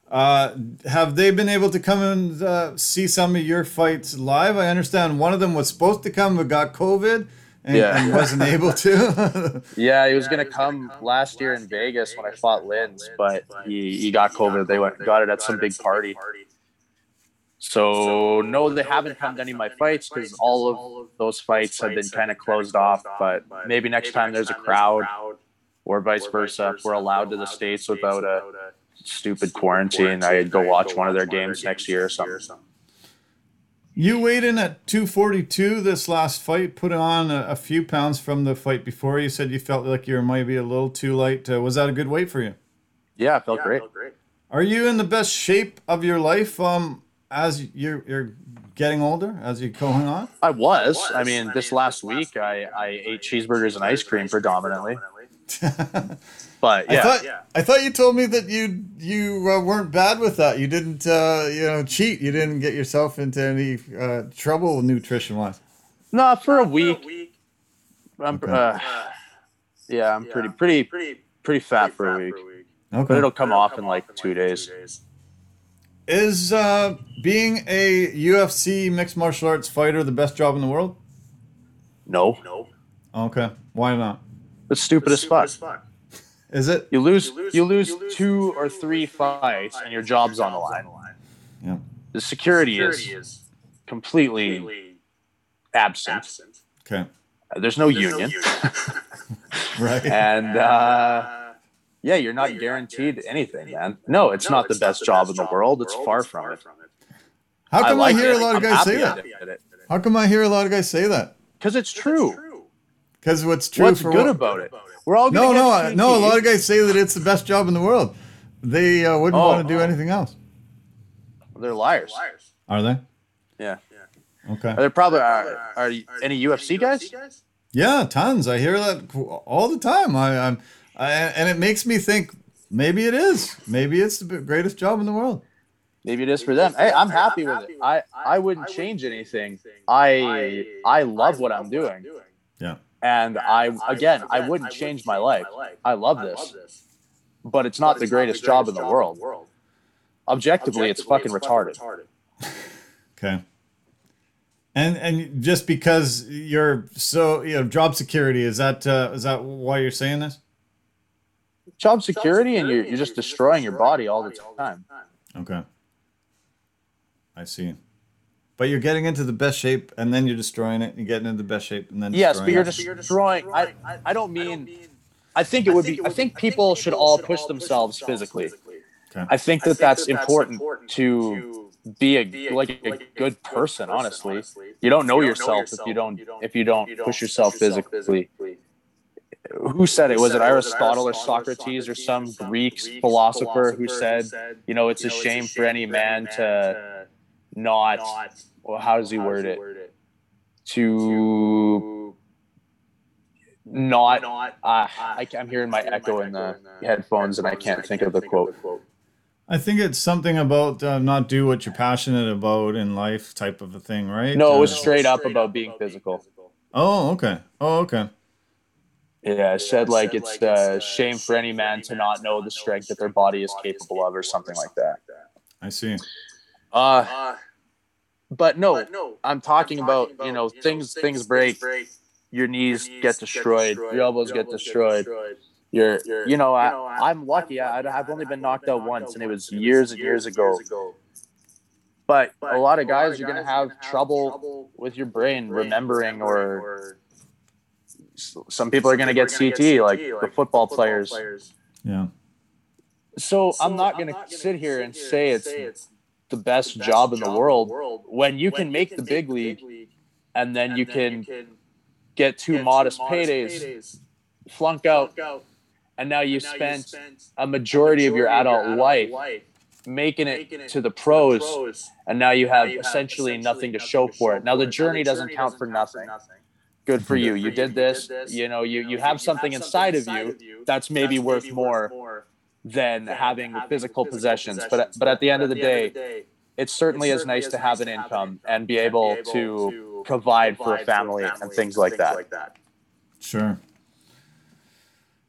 Uh, have they been able to come and uh, see some of your fights live? I understand one of them was supposed to come but got COVID and, Yeah. and wasn't able to. Yeah, he was gonna come last year in Vegas when I fought Lins, but he, he got COVID. They went got it at some big party. So no, they haven't come to any of my fights because all of those fights have been kind of closed off. But maybe next time there's a crowd, or vice versa, if we're allowed to the states without a stupid quarantine, I'd go watch one of their games next year or something. you weighed in at 242 this last fight, put on a, a few pounds from the fight before. You said you felt like you were maybe a little too light. Uh, was that a good weight for you? Yeah, it felt great. Are you in the best shape of your life um, as you're, you're getting older, as you're going on? I was. I mean, this last week I, I ate cheeseburgers and ice cream predominantly. But I yeah, thought I thought you told me that you you uh, weren't bad with that. You didn't uh, you know cheat. You didn't get yourself into any uh, trouble nutrition wise. no, for a week. I'm, Okay. uh, yeah, I'm pretty, pretty, pretty fat for a week, but Okay. it'll come off in like two days. Is uh, being a UFC mixed martial arts fighter the best job in the world? No, No. Okay. Why not? it's stupid as fuck. Is it? You lose, you lose two or three fights, and your job's on the line. Yeah. The security is completely absent. Okay. Uh, There's no union, Right. and uh, yeah, you're not guaranteed anything, man. No, it's not the best job in the world. It's far from it. How come I, like hear it. a lot of I'm guys say that? I did it. How come I hear a lot of guys say that? Because it's true. Because what's true What's for good what- about it? We're all No, no, I- no. A lot of guys say that it's the best job in the world. They uh, wouldn't Oh, want to do oh. anything else. They're liars. Are they? Yeah. Okay. Are there probably are, are any UFC guys? Yeah, tons. I hear that all the time. I, I'm, I, and it makes me think maybe it is. Maybe it's the greatest job in the world. Maybe it is for them. Hey, I'm happy with it. I, I wouldn't change anything. I I love what I'm doing. Yeah. And I again, I wouldn't change my life. I love this. But it's not the greatest job in the world. Objectively, it's fucking retarded. Okay. And and just because you're so you know job security is that uh, is that why you're saying this? Job security and you're, you're just destroying your body all the time. Okay. I see. But you're getting into the best shape and then you're destroying it. You're getting into the best shape and then Yes, but you're it. destroying. I, I don't mean. I think it would be. I think people should all push themselves physically. Okay. I think that that's important to be a like a good person. Honestly, you don't know yourself if you don't if you don't push yourself physically. Who said it? Was it Aristotle or Socrates or some Greek philosopher who said, you know, it's a shame for any man to not. Well, how does he word it? To not. Uh, I, I'm hearing my echo in the headphones, and I can't think of the quote. I think it's something about uh, not do what you're passionate about in life type of a thing, right? No, it was Uh, straight up about being physical. Oh, okay. Oh, okay. Yeah, I said like it's a shame for any man to not know the strength that their body is capable of, or something like that. I see. Uh, uh but no, I'm talking about you know things things break, your knees get destroyed, your elbows get destroyed. You're, you know, I, I'm lucky. I, I've only been knocked out once, and it was years and years ago. But a lot of guys are going to have trouble with your brain remembering, or s- some people are going to get CT, like the football players. Yeah. So I'm not going to sit here and say it's the best job in the world when you can make the big league and then you can get two modest paydays, flunk out, and now you spent a majority of your adult life making it to the pros, and now you have essentially nothing to show for it. Now the journey doesn't count for nothing. Good for you. You did this. You know, you you have something inside of you that's maybe worth more than having physical possessions. But but at the end of the day, it certainly is nice to have an income and be able to provide for a family and things like that. Sure.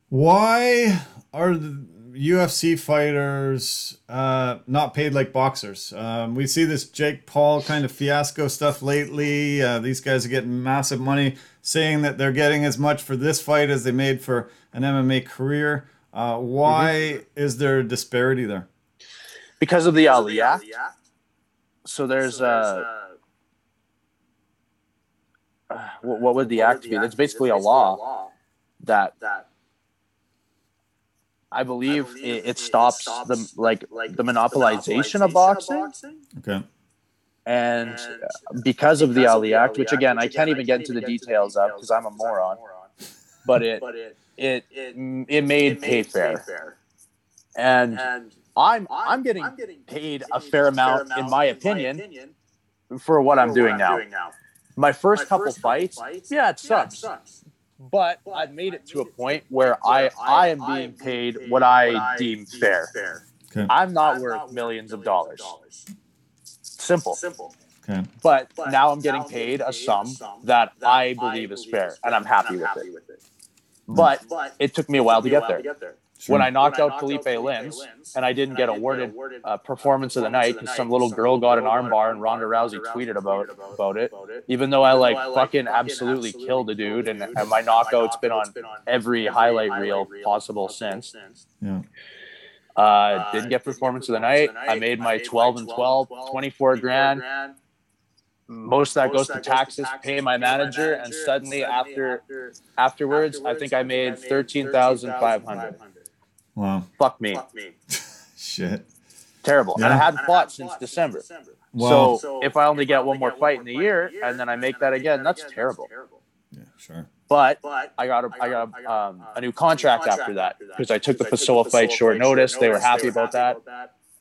Why are the UFC fighters uh, not paid like boxers? Um, we see this Jake Paul kind of fiasco stuff lately. Uh, these guys are getting massive money, saying that they're getting as much for this fight as they made for an MMA career. Uh, why is there a disparity there? Because of the Ali Act. So there's uh, uh, what, what would the act be? It's basically a law that that I believe it, it stops the like like the monopolization of boxing. Okay. And uh, because of the Ali Act, which again I can't even get into the details of because I'm a moron, but it it it made pay fair, and I'm I'm getting paid a fair amount in my opinion for what I'm doing now. My first couple fights, yeah, it sucks, but I've made it to a point where I I am being paid what I deem fair. Okay. I'm not worth millions of dollars. Simple. Simple. Okay. But now I'm getting paid a sum that I believe is fair, and I'm happy with it. But it took me a while to get there. Sure. When I knocked out Felipe Lins, and I didn't get awarded uh, performance of the night because some little girl got an armbar and Ronda Rousey tweeted about about it. Even though I like fucking absolutely killed the dude, and, and my knockout's been on every highlight reel possible since. yeah. Uh, didn't get performance of the night. I made my 12 and 12, 24 grand. Most of that goes to taxes, pay my manager, and suddenly after afterwards, I think I made 13,500. Wow. Fuck me. Shit. Terrible. And I hadn't fought since December. Wow. So if I only get one more fight in the year and then I make that again, that's terrible. yeah. Sure. But I got a, I got a, um, a new contract after that because I took the Pessoa fight short notice. They were happy about that,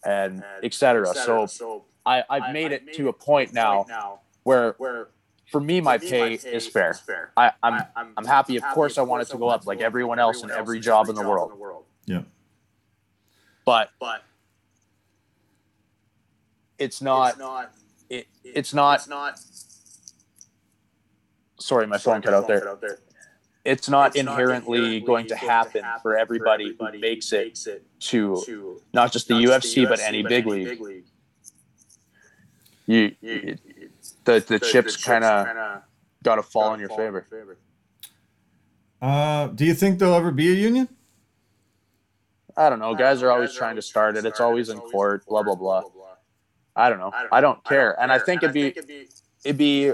and etc. So I, I've made it to a point now where, for me, my pay is fair. I, I'm I'm happy. Of course, I want it to go up like everyone else in every job in the world. Yeah. But but it's not. not It, it's not. It's not sorry, my phone cut out there. It's not inherently going to happen for everybody who makes it to not just the UFC but any big league. You, you the the chips kind of got to fall in your favor. Uh, do you think there'll ever be a union? I don't know. Guys are always trying to start it. It's always in court. Blah blah blah. I don't know. I don't care. And I think it'd be it'd be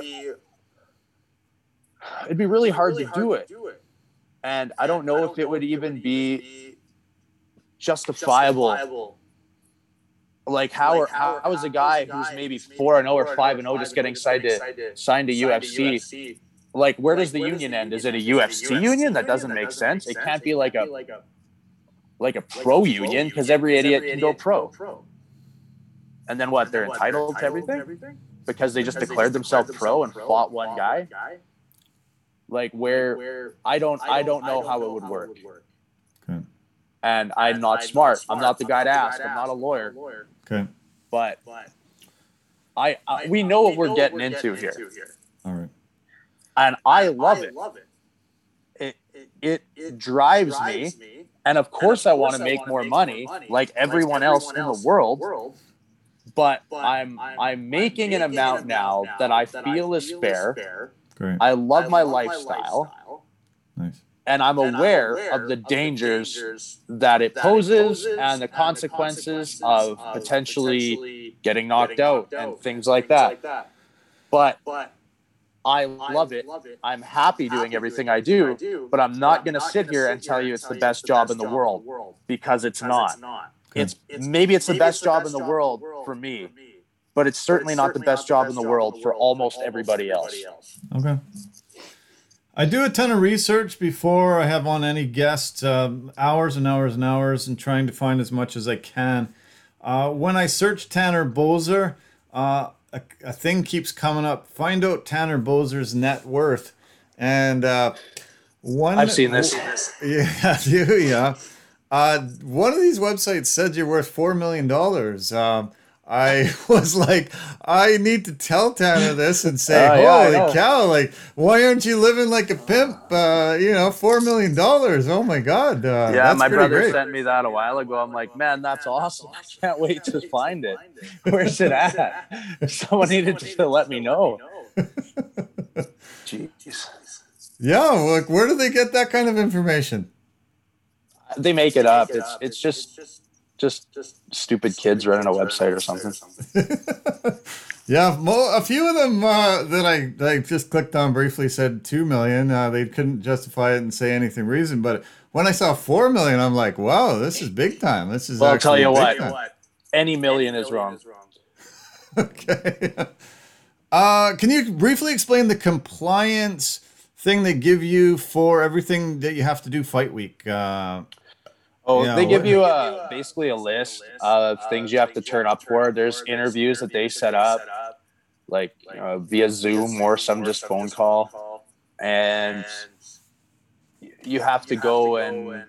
it'd be really hard to do it. And I don't know if it would even be justifiable. Like how how, how is a guy who's maybe four and zero or five and oh zero oh just getting signed to signed to UFC? Like where does the union end? Is it a UFC union? That doesn't make sense. It can't be like a like a pro union because every idiot can go pro. pro. And then what? They're entitled to everything because they just declared themselves pro and fought one guy. Like where where I don't I don't know how it would work. Okay. And I'm not smart. I'm not the guy to ask. I'm not a lawyer. Okay. But I, I we know what we're getting into here, All right. and I love it. Love It it, it drives me. And of course, I want to make more money, like everyone else in the world. But I'm I'm making an amount now that I feel is fair. Great. I love my lifestyle, Nice. and I'm aware of the dangers that it poses and the consequences of potentially getting knocked out and things like that. But I love it. I'm happy doing everything I do, but I'm not going to sit here and tell you it's the best job in the world because it's not. It's maybe it's the best job in the world for me, but it's certainly not the best job in the world for almost everybody else. Okay. I do a ton of research before I have on any guest, um, hours and hours and hours, and trying to find as much as I can. Uh, when I search Tanner Boser, uh, a, a thing keeps coming up. Find out Tanner Boser's net worth, and uh, one. I've seen this. Yeah, you yeah. Uh, one of these websites said you're worth four million dollars. Um, I was like, I need to tell Tanner this and say, yeah, I holy know. cow! Like, why aren't you living like a pimp? Uh, you know, four million dollars. Oh my god! Uh, Yeah, that's my brother great. sent me that a while ago. I'm like, man, that's awesome. I can't wait to find it. Where's it at? Someone needed to let me know. Jeez. Yeah, like, where do they get that kind of information? They make it up. It's it's just just stupid kids running a website or something. Yeah, mo- a few of them uh, that I, that I just clicked on briefly said two million. Uh, they couldn't justify it and say anything reason, but when I saw four million, I'm like, wow, this is big time. This is. Well, I'll tell you what. time. Any million is wrong. Okay. Uh, can you briefly explain the compliance thing they give you for everything that you have to do fight week? Uh, Oh, Yeah, they give what- you a basically a list of things you have to turn up for. There's interviews that they set up, like uh, via Zoom or some just phone call, and you have to go and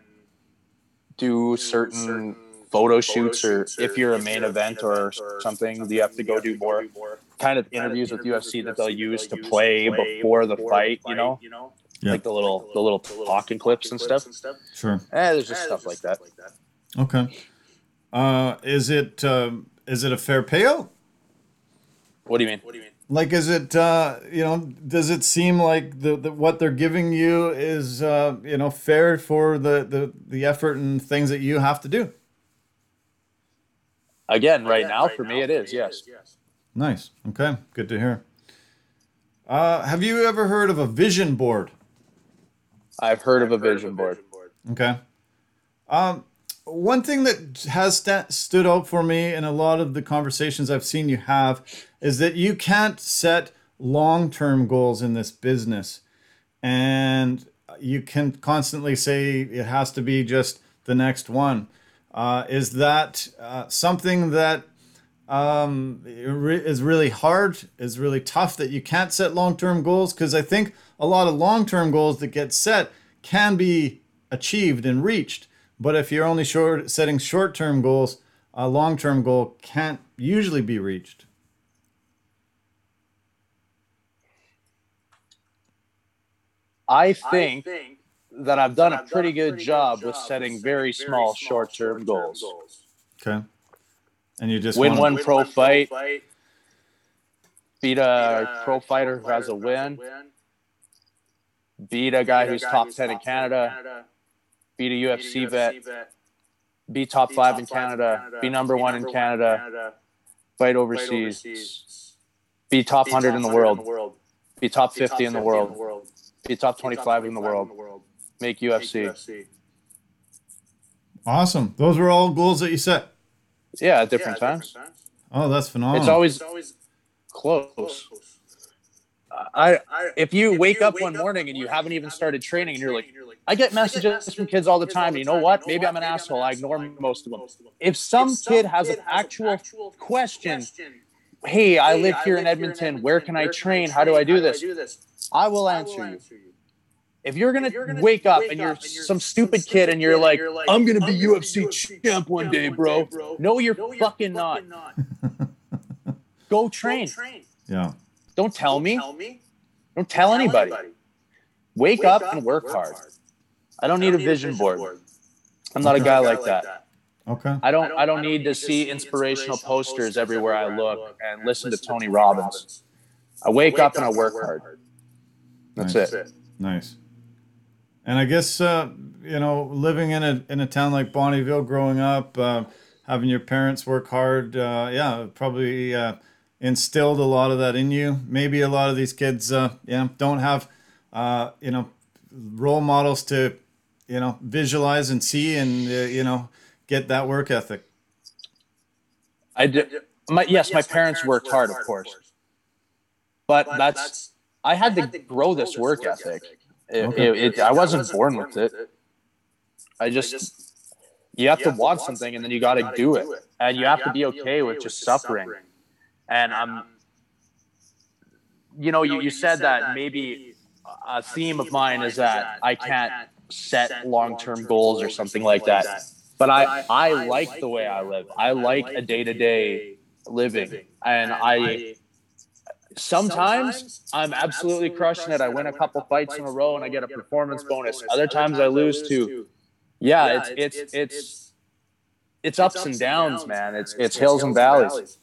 do certain photo shoots, or if you're a main event or something, you have to go do more kind of interviews with UFC that they'll use to play before the fight. You know, Yeah. like the little the little talking clips and stuff. sure. Eh, there's just stuff like that. Okay. Uh, is it um, is it a fair payout? What do you mean? What do you mean? Like, is it uh, you know? Does it seem like the, the what they're giving you is uh, you know fair for the, the the effort and things that you have to do? Again, right now for me it is yes. Nice. Okay. Good to hear. Uh, have you ever heard of a vision board? I've heard of a vision board. Okay. Um, one thing that has sta- stood out for me in a lot of the conversations I've seen you have is that you can't set long term goals in this business. And you can constantly say it has to be just the next one. Uh, is that uh, something that um, is really hard, is really tough that you can't set long term goals? Because I think a lot of long term goals that get set can be achieved and reached. But if you're only short setting short term goals, a long term goal can't usually be reached. I think that I've done a pretty good job with setting very small short-term goals. Okay. And you just Win wanna- one pro fight, beat a pro fighter who has a win. win, beat a guy who's top 10 in Canada, beat a UFC vet, be top five in Canada, be number one in Canada, fight overseas, be top 100 in the world, be top 50 in the world, be top 25 in the world, make UFC. Awesome. Those were all goals that you set. Yeah, at different times. Oh, that's phenomenal. It's always close. I if you wake up one morning and you haven't even started training and you're like, I get messages from kids all the time. You know what? Maybe I'm an asshole. I ignore most of them. If some kid has an actual question, hey, I live here in Edmonton. Where can I train? How do I do this? I will answer you. If you're gonna wake up and you're some stupid kid and you're like, I'm gonna be UFC champ one day, bro. No, you're fucking not. Go train. yeah. Don't tell me. Don't tell anybody. Wake up and work hard. I don't need a vision board. I'm not a guy like that. Okay. I don't I don't need to see inspirational posters everywhere I look and listen to Tony Robbins. I wake up and I work hard. That's Nice. it. Nice. And I guess uh, you know, living in a in a town like Bonnyville, growing up, uh, having your parents work hard, uh, yeah, probably uh, instilled a lot of that in you. Maybe a lot of these kids, uh, yeah, don't have, uh, you know, role models to, you know, visualize and see and uh, you know get that work ethic. I did my yes, my parents worked hard, of course. But that's I had to grow this work ethic. It, Okay. it, it, I wasn't born with it. I just you have to want something and then you got to do it, and you have to be okay with just suffering. And I'm, um, um, you know, you, you said that maybe a theme of mine is that I can't set long term goals or something like that. But I, I like the way I live. I like a day to day living. And I, sometimes I'm absolutely crushing it. I win a couple fights in a row and I get a performance bonus. Other times I lose too. Yeah, it's, it's, it's, it's ups and downs, man. It's, it's hills and valleys.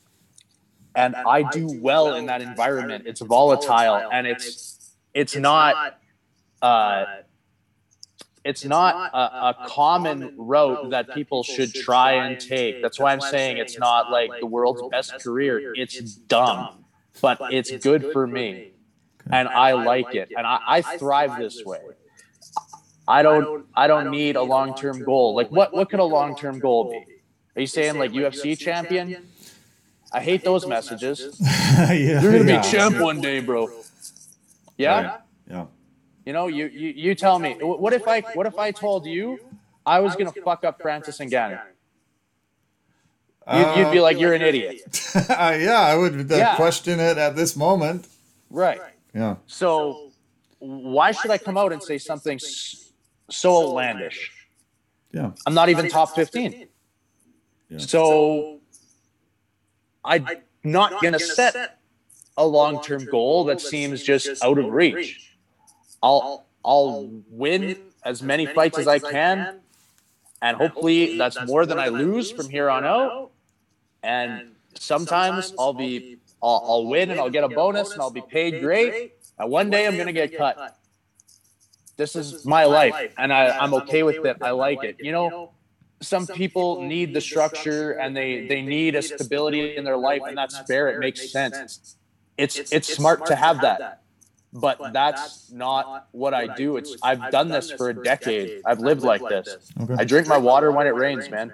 And I do well in that environment. It's volatile and it's, it's not, uh, it's not a, a common route that people should try and take. That's why I'm saying it's not like the world's best career. It's dumb, but it's good for me. And I like it. And I, I thrive this way. I don't I don't need a long term goal. Like what what could a long term goal be? Are you saying like UFC champion? I hate those messages. yeah, You're gonna yeah. be champ one day, bro. Yeah. Right. Yeah. You know, you, you you tell me. wh- What if I what if I told you I was gonna fuck up Francis Ngannou? You'd, you'd be like, you're an idiot, Uh, yeah, I would uh, Yeah. question it at this moment. right? Yeah. So why should I come out and say something so outlandish? Yeah. I'm not even top 15. Yeah. So I'm not going to set a long term goal that seems just out of reach. I'll, I'll win as many fights as I can. And hopefully that's more than I lose from here on out. And sometimes I'll be, I'll, I'll win and I'll get a bonus and I'll be paid great. And one day I'm going to get cut. This is my life and I, I'm okay with it. I like it. You know, some people need the structure and they they need a stability in their life and that's fair. It makes sense. it's it's smart to have that but that's not what i do. it's i've done this for a decade i've lived like this. Okay. i drink my water when it rains man.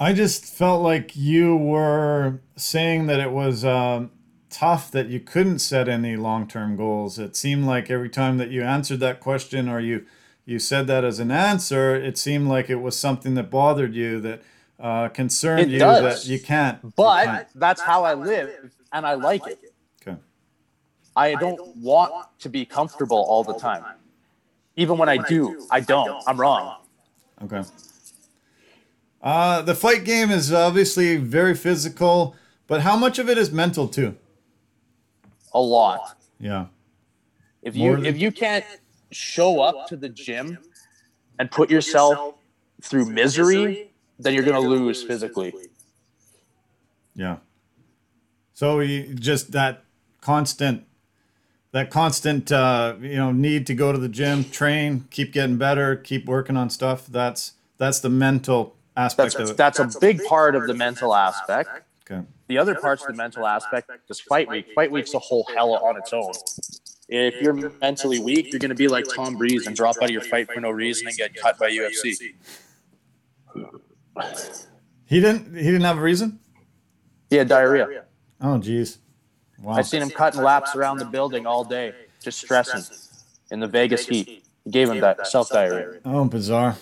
I just felt like you were saying that it was um, tough that you couldn't set any long-term goals. It seemed like every time that you answered that question or you you said that as an answer, it seemed like it was something that bothered you, that uh, concerned It you, does. that you can't. you but can't. that's how i live and i like it Okay. i don't want to be comfortable all the time even when i do i don't i'm wrong Okay. Uh, the fight game is obviously very physical, but how much of it is mental too? a lot Yeah. If you than- if you can't show up to the gym and put yourself through misery, then you're gonna lose physically. Yeah. So you just that constant, that constant, uh, you know, need to go to the gym, train, keep getting better, keep working on stuff. That's that's the mental aspect That's of it. that's a big part of the mental aspect. Okay. The other parts of the mental aspect is fight week. Fight week's a whole hell on its own. If you're mentally weak, you're gonna be like Tom Breese and drop out of your fight for no reason and get cut by UFC. He didn't. He didn't have a reason. He had diarrhea. Oh, geez. Wow. I've seen him cutting laps around the building all day, just stressing in the Vegas heat. He gave him that self diarrhea. Oh, bizarre.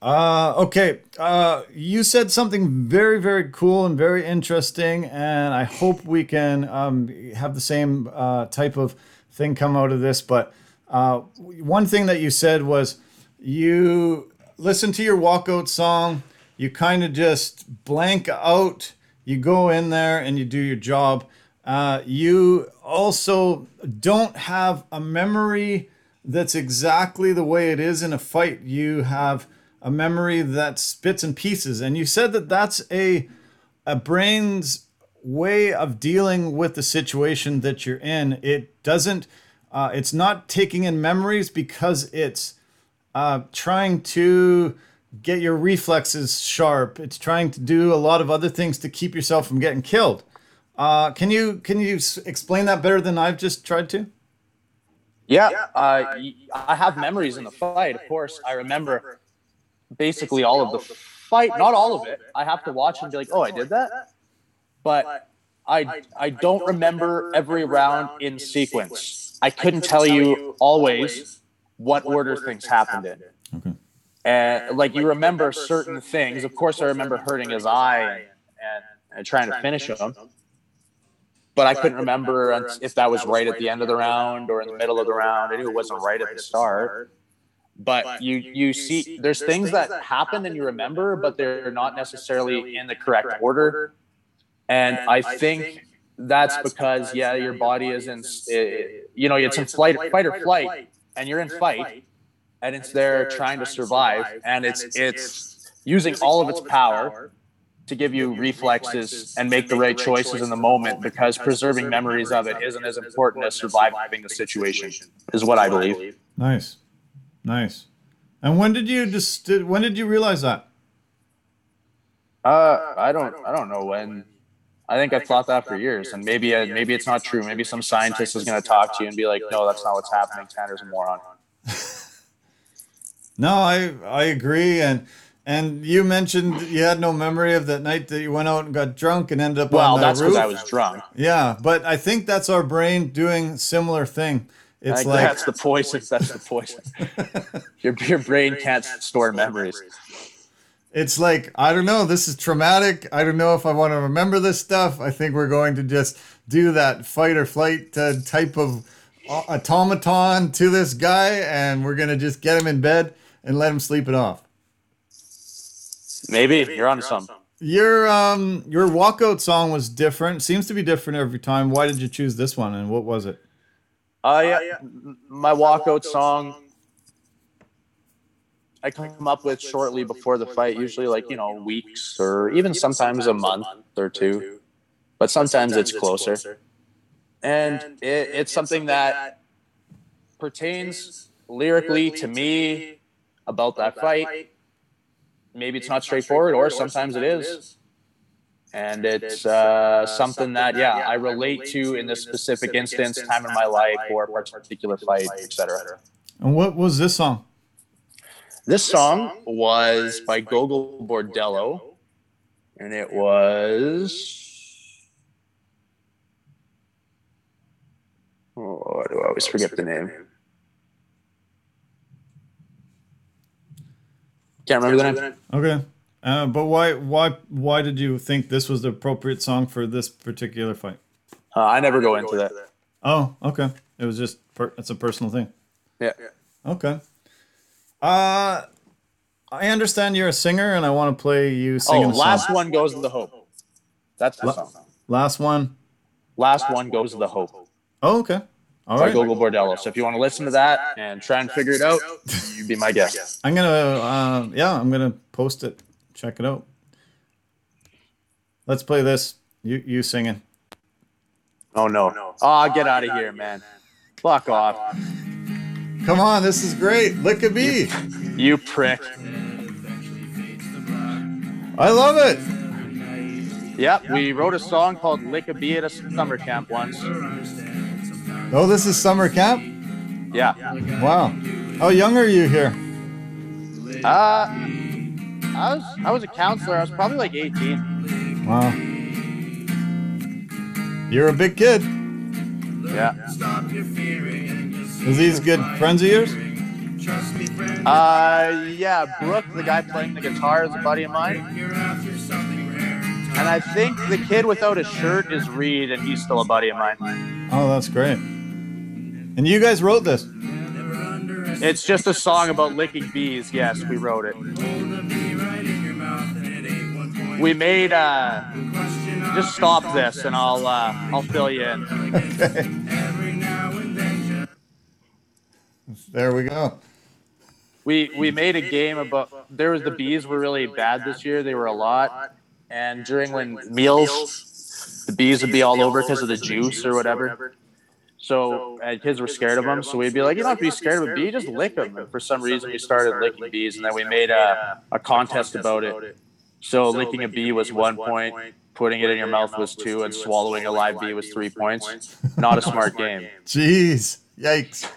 Uh, okay. Uh, you said something very, very cool and very interesting, and I hope we can um, have the same uh, type of thing come out of this. But uh, one thing that you said was you listen to your walkout song, you kind of just blank out, you go in there and you do your job. Uh, you also don't have a memory that's exactly the way it is in a fight. You have a memory that's bits and pieces, and you said that that's a a brain's way of dealing with the situation that you're in. It doesn't. Uh, it's not taking in memories because it's uh, trying to get your reflexes sharp. It's trying to do a lot of other things to keep yourself from getting killed. Uh, can you can you s- explain that better than I've just tried to? Yeah, uh, y- I have memories in the fight. Of course, I remember basically all of the fight, not all of it. I have to watch and be like, "Oh, I did that," but I I don't remember every round in sequence. I couldn't tell you always what order things happened in. Okay. And like you remember certain things. Of course, I remember hurting his eye and, and trying to finish him. But I couldn't remember if that was right at the end of the round or in the middle of the round. I knew it wasn't right at the start. But you you see, there's things that happen and you remember, but they're not necessarily in the correct order. And I think that's because yeah, your body is in, eh, you know, it's in flight, fight or flight, and you're in fight, and it's there trying to survive, and it's it's using all of its power to give you reflexes and make the right choices in the moment because preserving memories of it isn't as important as surviving the situation is what I believe. Nice, nice. And when did you just when did you realize that? Uh, I don't I don't know when. I think I've thought that for years, and maybe uh, maybe it's not true. Maybe some scientist is going to talk to you and be like, "No, that's not what's happening. Tanner's a moron." No, I I agree, and and you mentioned you had no memory of that night that you went out and got drunk and ended up Well, on the that's roof. because I was drunk. Yeah, but I think that's our brain doing similar thing. It's Like, like that's the poison. That's the poison. your your brain can't store memories. It's like I don't know. This is traumatic. I don't know if I want to remember this stuff. I think we're going to just do that fight or flight uh, type of automaton to this guy, and we're gonna just get him in bed and let him sleep it off. Maybe you're onto something. Your um your walkout song was different. Seems to be different every time. Why did you choose this one, and what was it? Uh, yeah, m- my walkout song. I come up with shortly before the fight, usually like you know weeks or even sometimes a month or two, but sometimes it's closer. And it, it's something that pertains lyrically to me about that fight. Maybe it's not straightforward, or sometimes it is. And it's uh, something that, yeah, I relate to in this specific instance, time in my life, or a particular fight, etc. And what was this song? This song was by Gogol Bordello, and it was. Oh, I do always forget the name. Can't remember the name. Okay. Uh, but why why why did you think this was the appropriate song for this particular fight? Uh, I never go into that. Oh, okay. It was just per- it's a personal thing. Yeah. Okay. Uh I understand you're a singer and I want to play you Oh, singing a last song. one goes to the hope. That's the song. Last one. Last one goes to the hope Oh, okay. All by right. Gogol Bordello. So if you want to listen to that and try and figure it out, you be my guest. I'm gonna uh yeah, I'm gonna post it. Check it out. Let's play this. You you singing. Oh no! Oh, get out of here, man! Fuck off, Come on, this is great. Lick a bee. you prick! I love it. Yep, we wrote a song called "Lick a Bee" at a summer camp once. Oh, this is summer camp? Yeah. Wow. How young are you here? Uh, I was I was a counselor. I was probably like 18. Wow. You're a big kid. Yeah. Is these good friends of yours? Uh, yeah. Brooke, the guy playing the guitar, is a buddy of mine. And I think the kid without a shirt is Reed, and he's still a buddy of mine. Oh, that's great. And you guys wrote this? It's just a song about licking bees. Yes, we wrote it. We made uh just stop this and I'll uh I'll fill you in. There we go. We we made a game about there was the bees were really bad this year. They were a lot, and during when meals, the bees would be all over because of the juice or whatever. So and kids were scared of them. So we'd be like, you don't have to be scared of a bee, just lick them. And for some reason, we started licking bees, and then we made a, a contest about it. So licking a bee was one point, putting it in your mouth was two, and swallowing a live bee was three points. Not a smart game. Jeez. Yikes.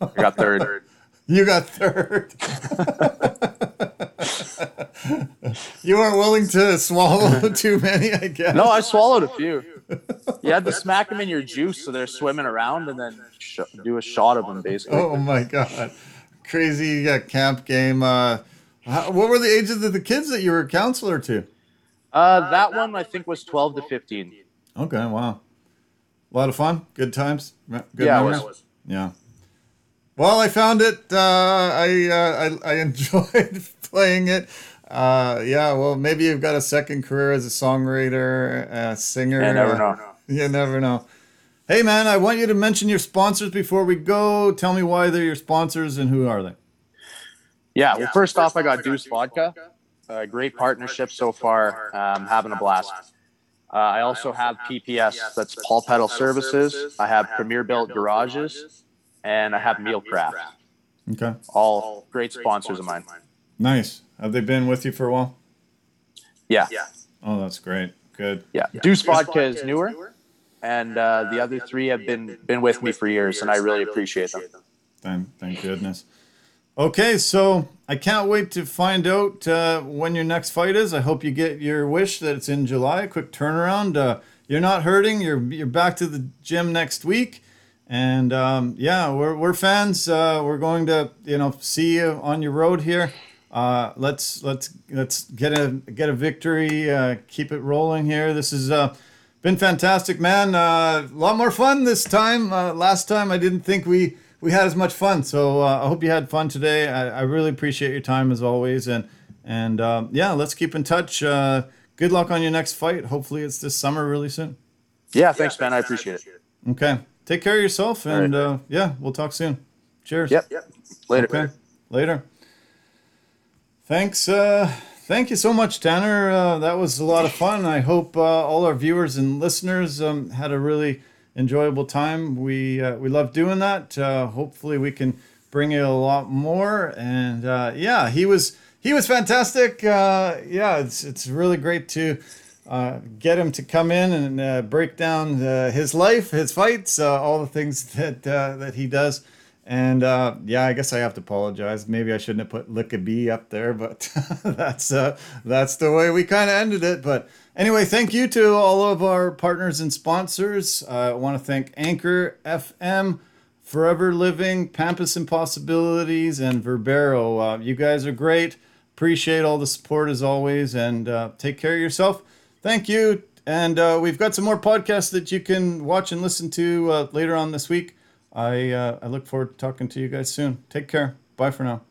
I got third. You got third. you weren't willing to swallow too many, I guess. No, I swallowed a few. You had to smack them in your juice so they're swimming around, and then sh- do a shot of them, basically. Oh my god. Crazy yeah, camp game. Uh, how, what were the ages of the kids that you were a counselor to? Uh, that one I think was twelve to fifteen. Okay, wow. A lot of fun, good times, me- good yeah, it memories. was. Yeah. Well, I found it. Uh, I, uh, I I enjoyed playing it. Uh, yeah. Well, maybe you've got a second career as a songwriter, a singer. I never know. You never know. Hey, man, I want you to mention your sponsors before we go. Tell me why they're your sponsors and who are they? Yeah. Well, first off, I got Deuce Vodka. Uh, great partnership so far. Um, having a blast. Uh, I also have PPS. That's Paul Pedal Services. I have Premier Built Garages, and I have Meal Mealcraft. Okay. All great sponsors of mine. Nice. Have they been with you for a while? Yeah. Yeah. Oh, that's great. Good. Yeah. Deuce Vodka is newer, and uh, the other three have been been with me for years, and I really appreciate them. Thank, thank goodness. Okay, so I can't wait to find out uh, when your next fight is. I hope you get your wish that it's in July. Quick turnaround. Uh, you're not hurting. You're you're back to the gym next week, and um, yeah, we're we're fans. Uh, we're going to you know see you on your road here. Uh, let's let's let's get a get a victory. Uh, keep it rolling here. This has uh, been fantastic, man. Uh, a lot more fun this time. Uh, last time I didn't think we we had as much fun. So uh, I hope you had fun today. I, I really appreciate your time as always, and and um, yeah, let's keep in touch. Uh, good luck on your next fight. Hopefully it's this summer, really soon. Yeah, thanks, man. I appreciate it. Okay, take care of yourself, and right. uh, yeah, we'll talk soon. Cheers. Yep. Yep. Later. Okay. Later. Thanks. Uh, thank you so much, Tanner. Uh, that was a lot of fun. I hope uh, all our viewers and listeners um, had a really enjoyable time. We uh, we love doing that. Uh, hopefully, we can bring you a lot more. And uh, yeah, he was he was fantastic. Uh, yeah, it's it's really great to. Uh, get him to come in and uh, break down uh, his life, his fights, uh, all the things that uh, that he does. And uh, yeah, I guess I have to apologize. Maybe I shouldn't have put lick a bee up there, but that's that's the way we kind of ended it. But anyway, thank you to all of our partners and sponsors. I want to thank Anchor FM, Forever Living, Pampas Impossibilities, and Verbero. You guys are great. Appreciate all the support as always, and take care of yourself. Thank you. And uh, we've got some more podcasts that you can watch and listen to uh, later on this week. I uh, I look forward to talking to you guys soon. Take care. Bye for now.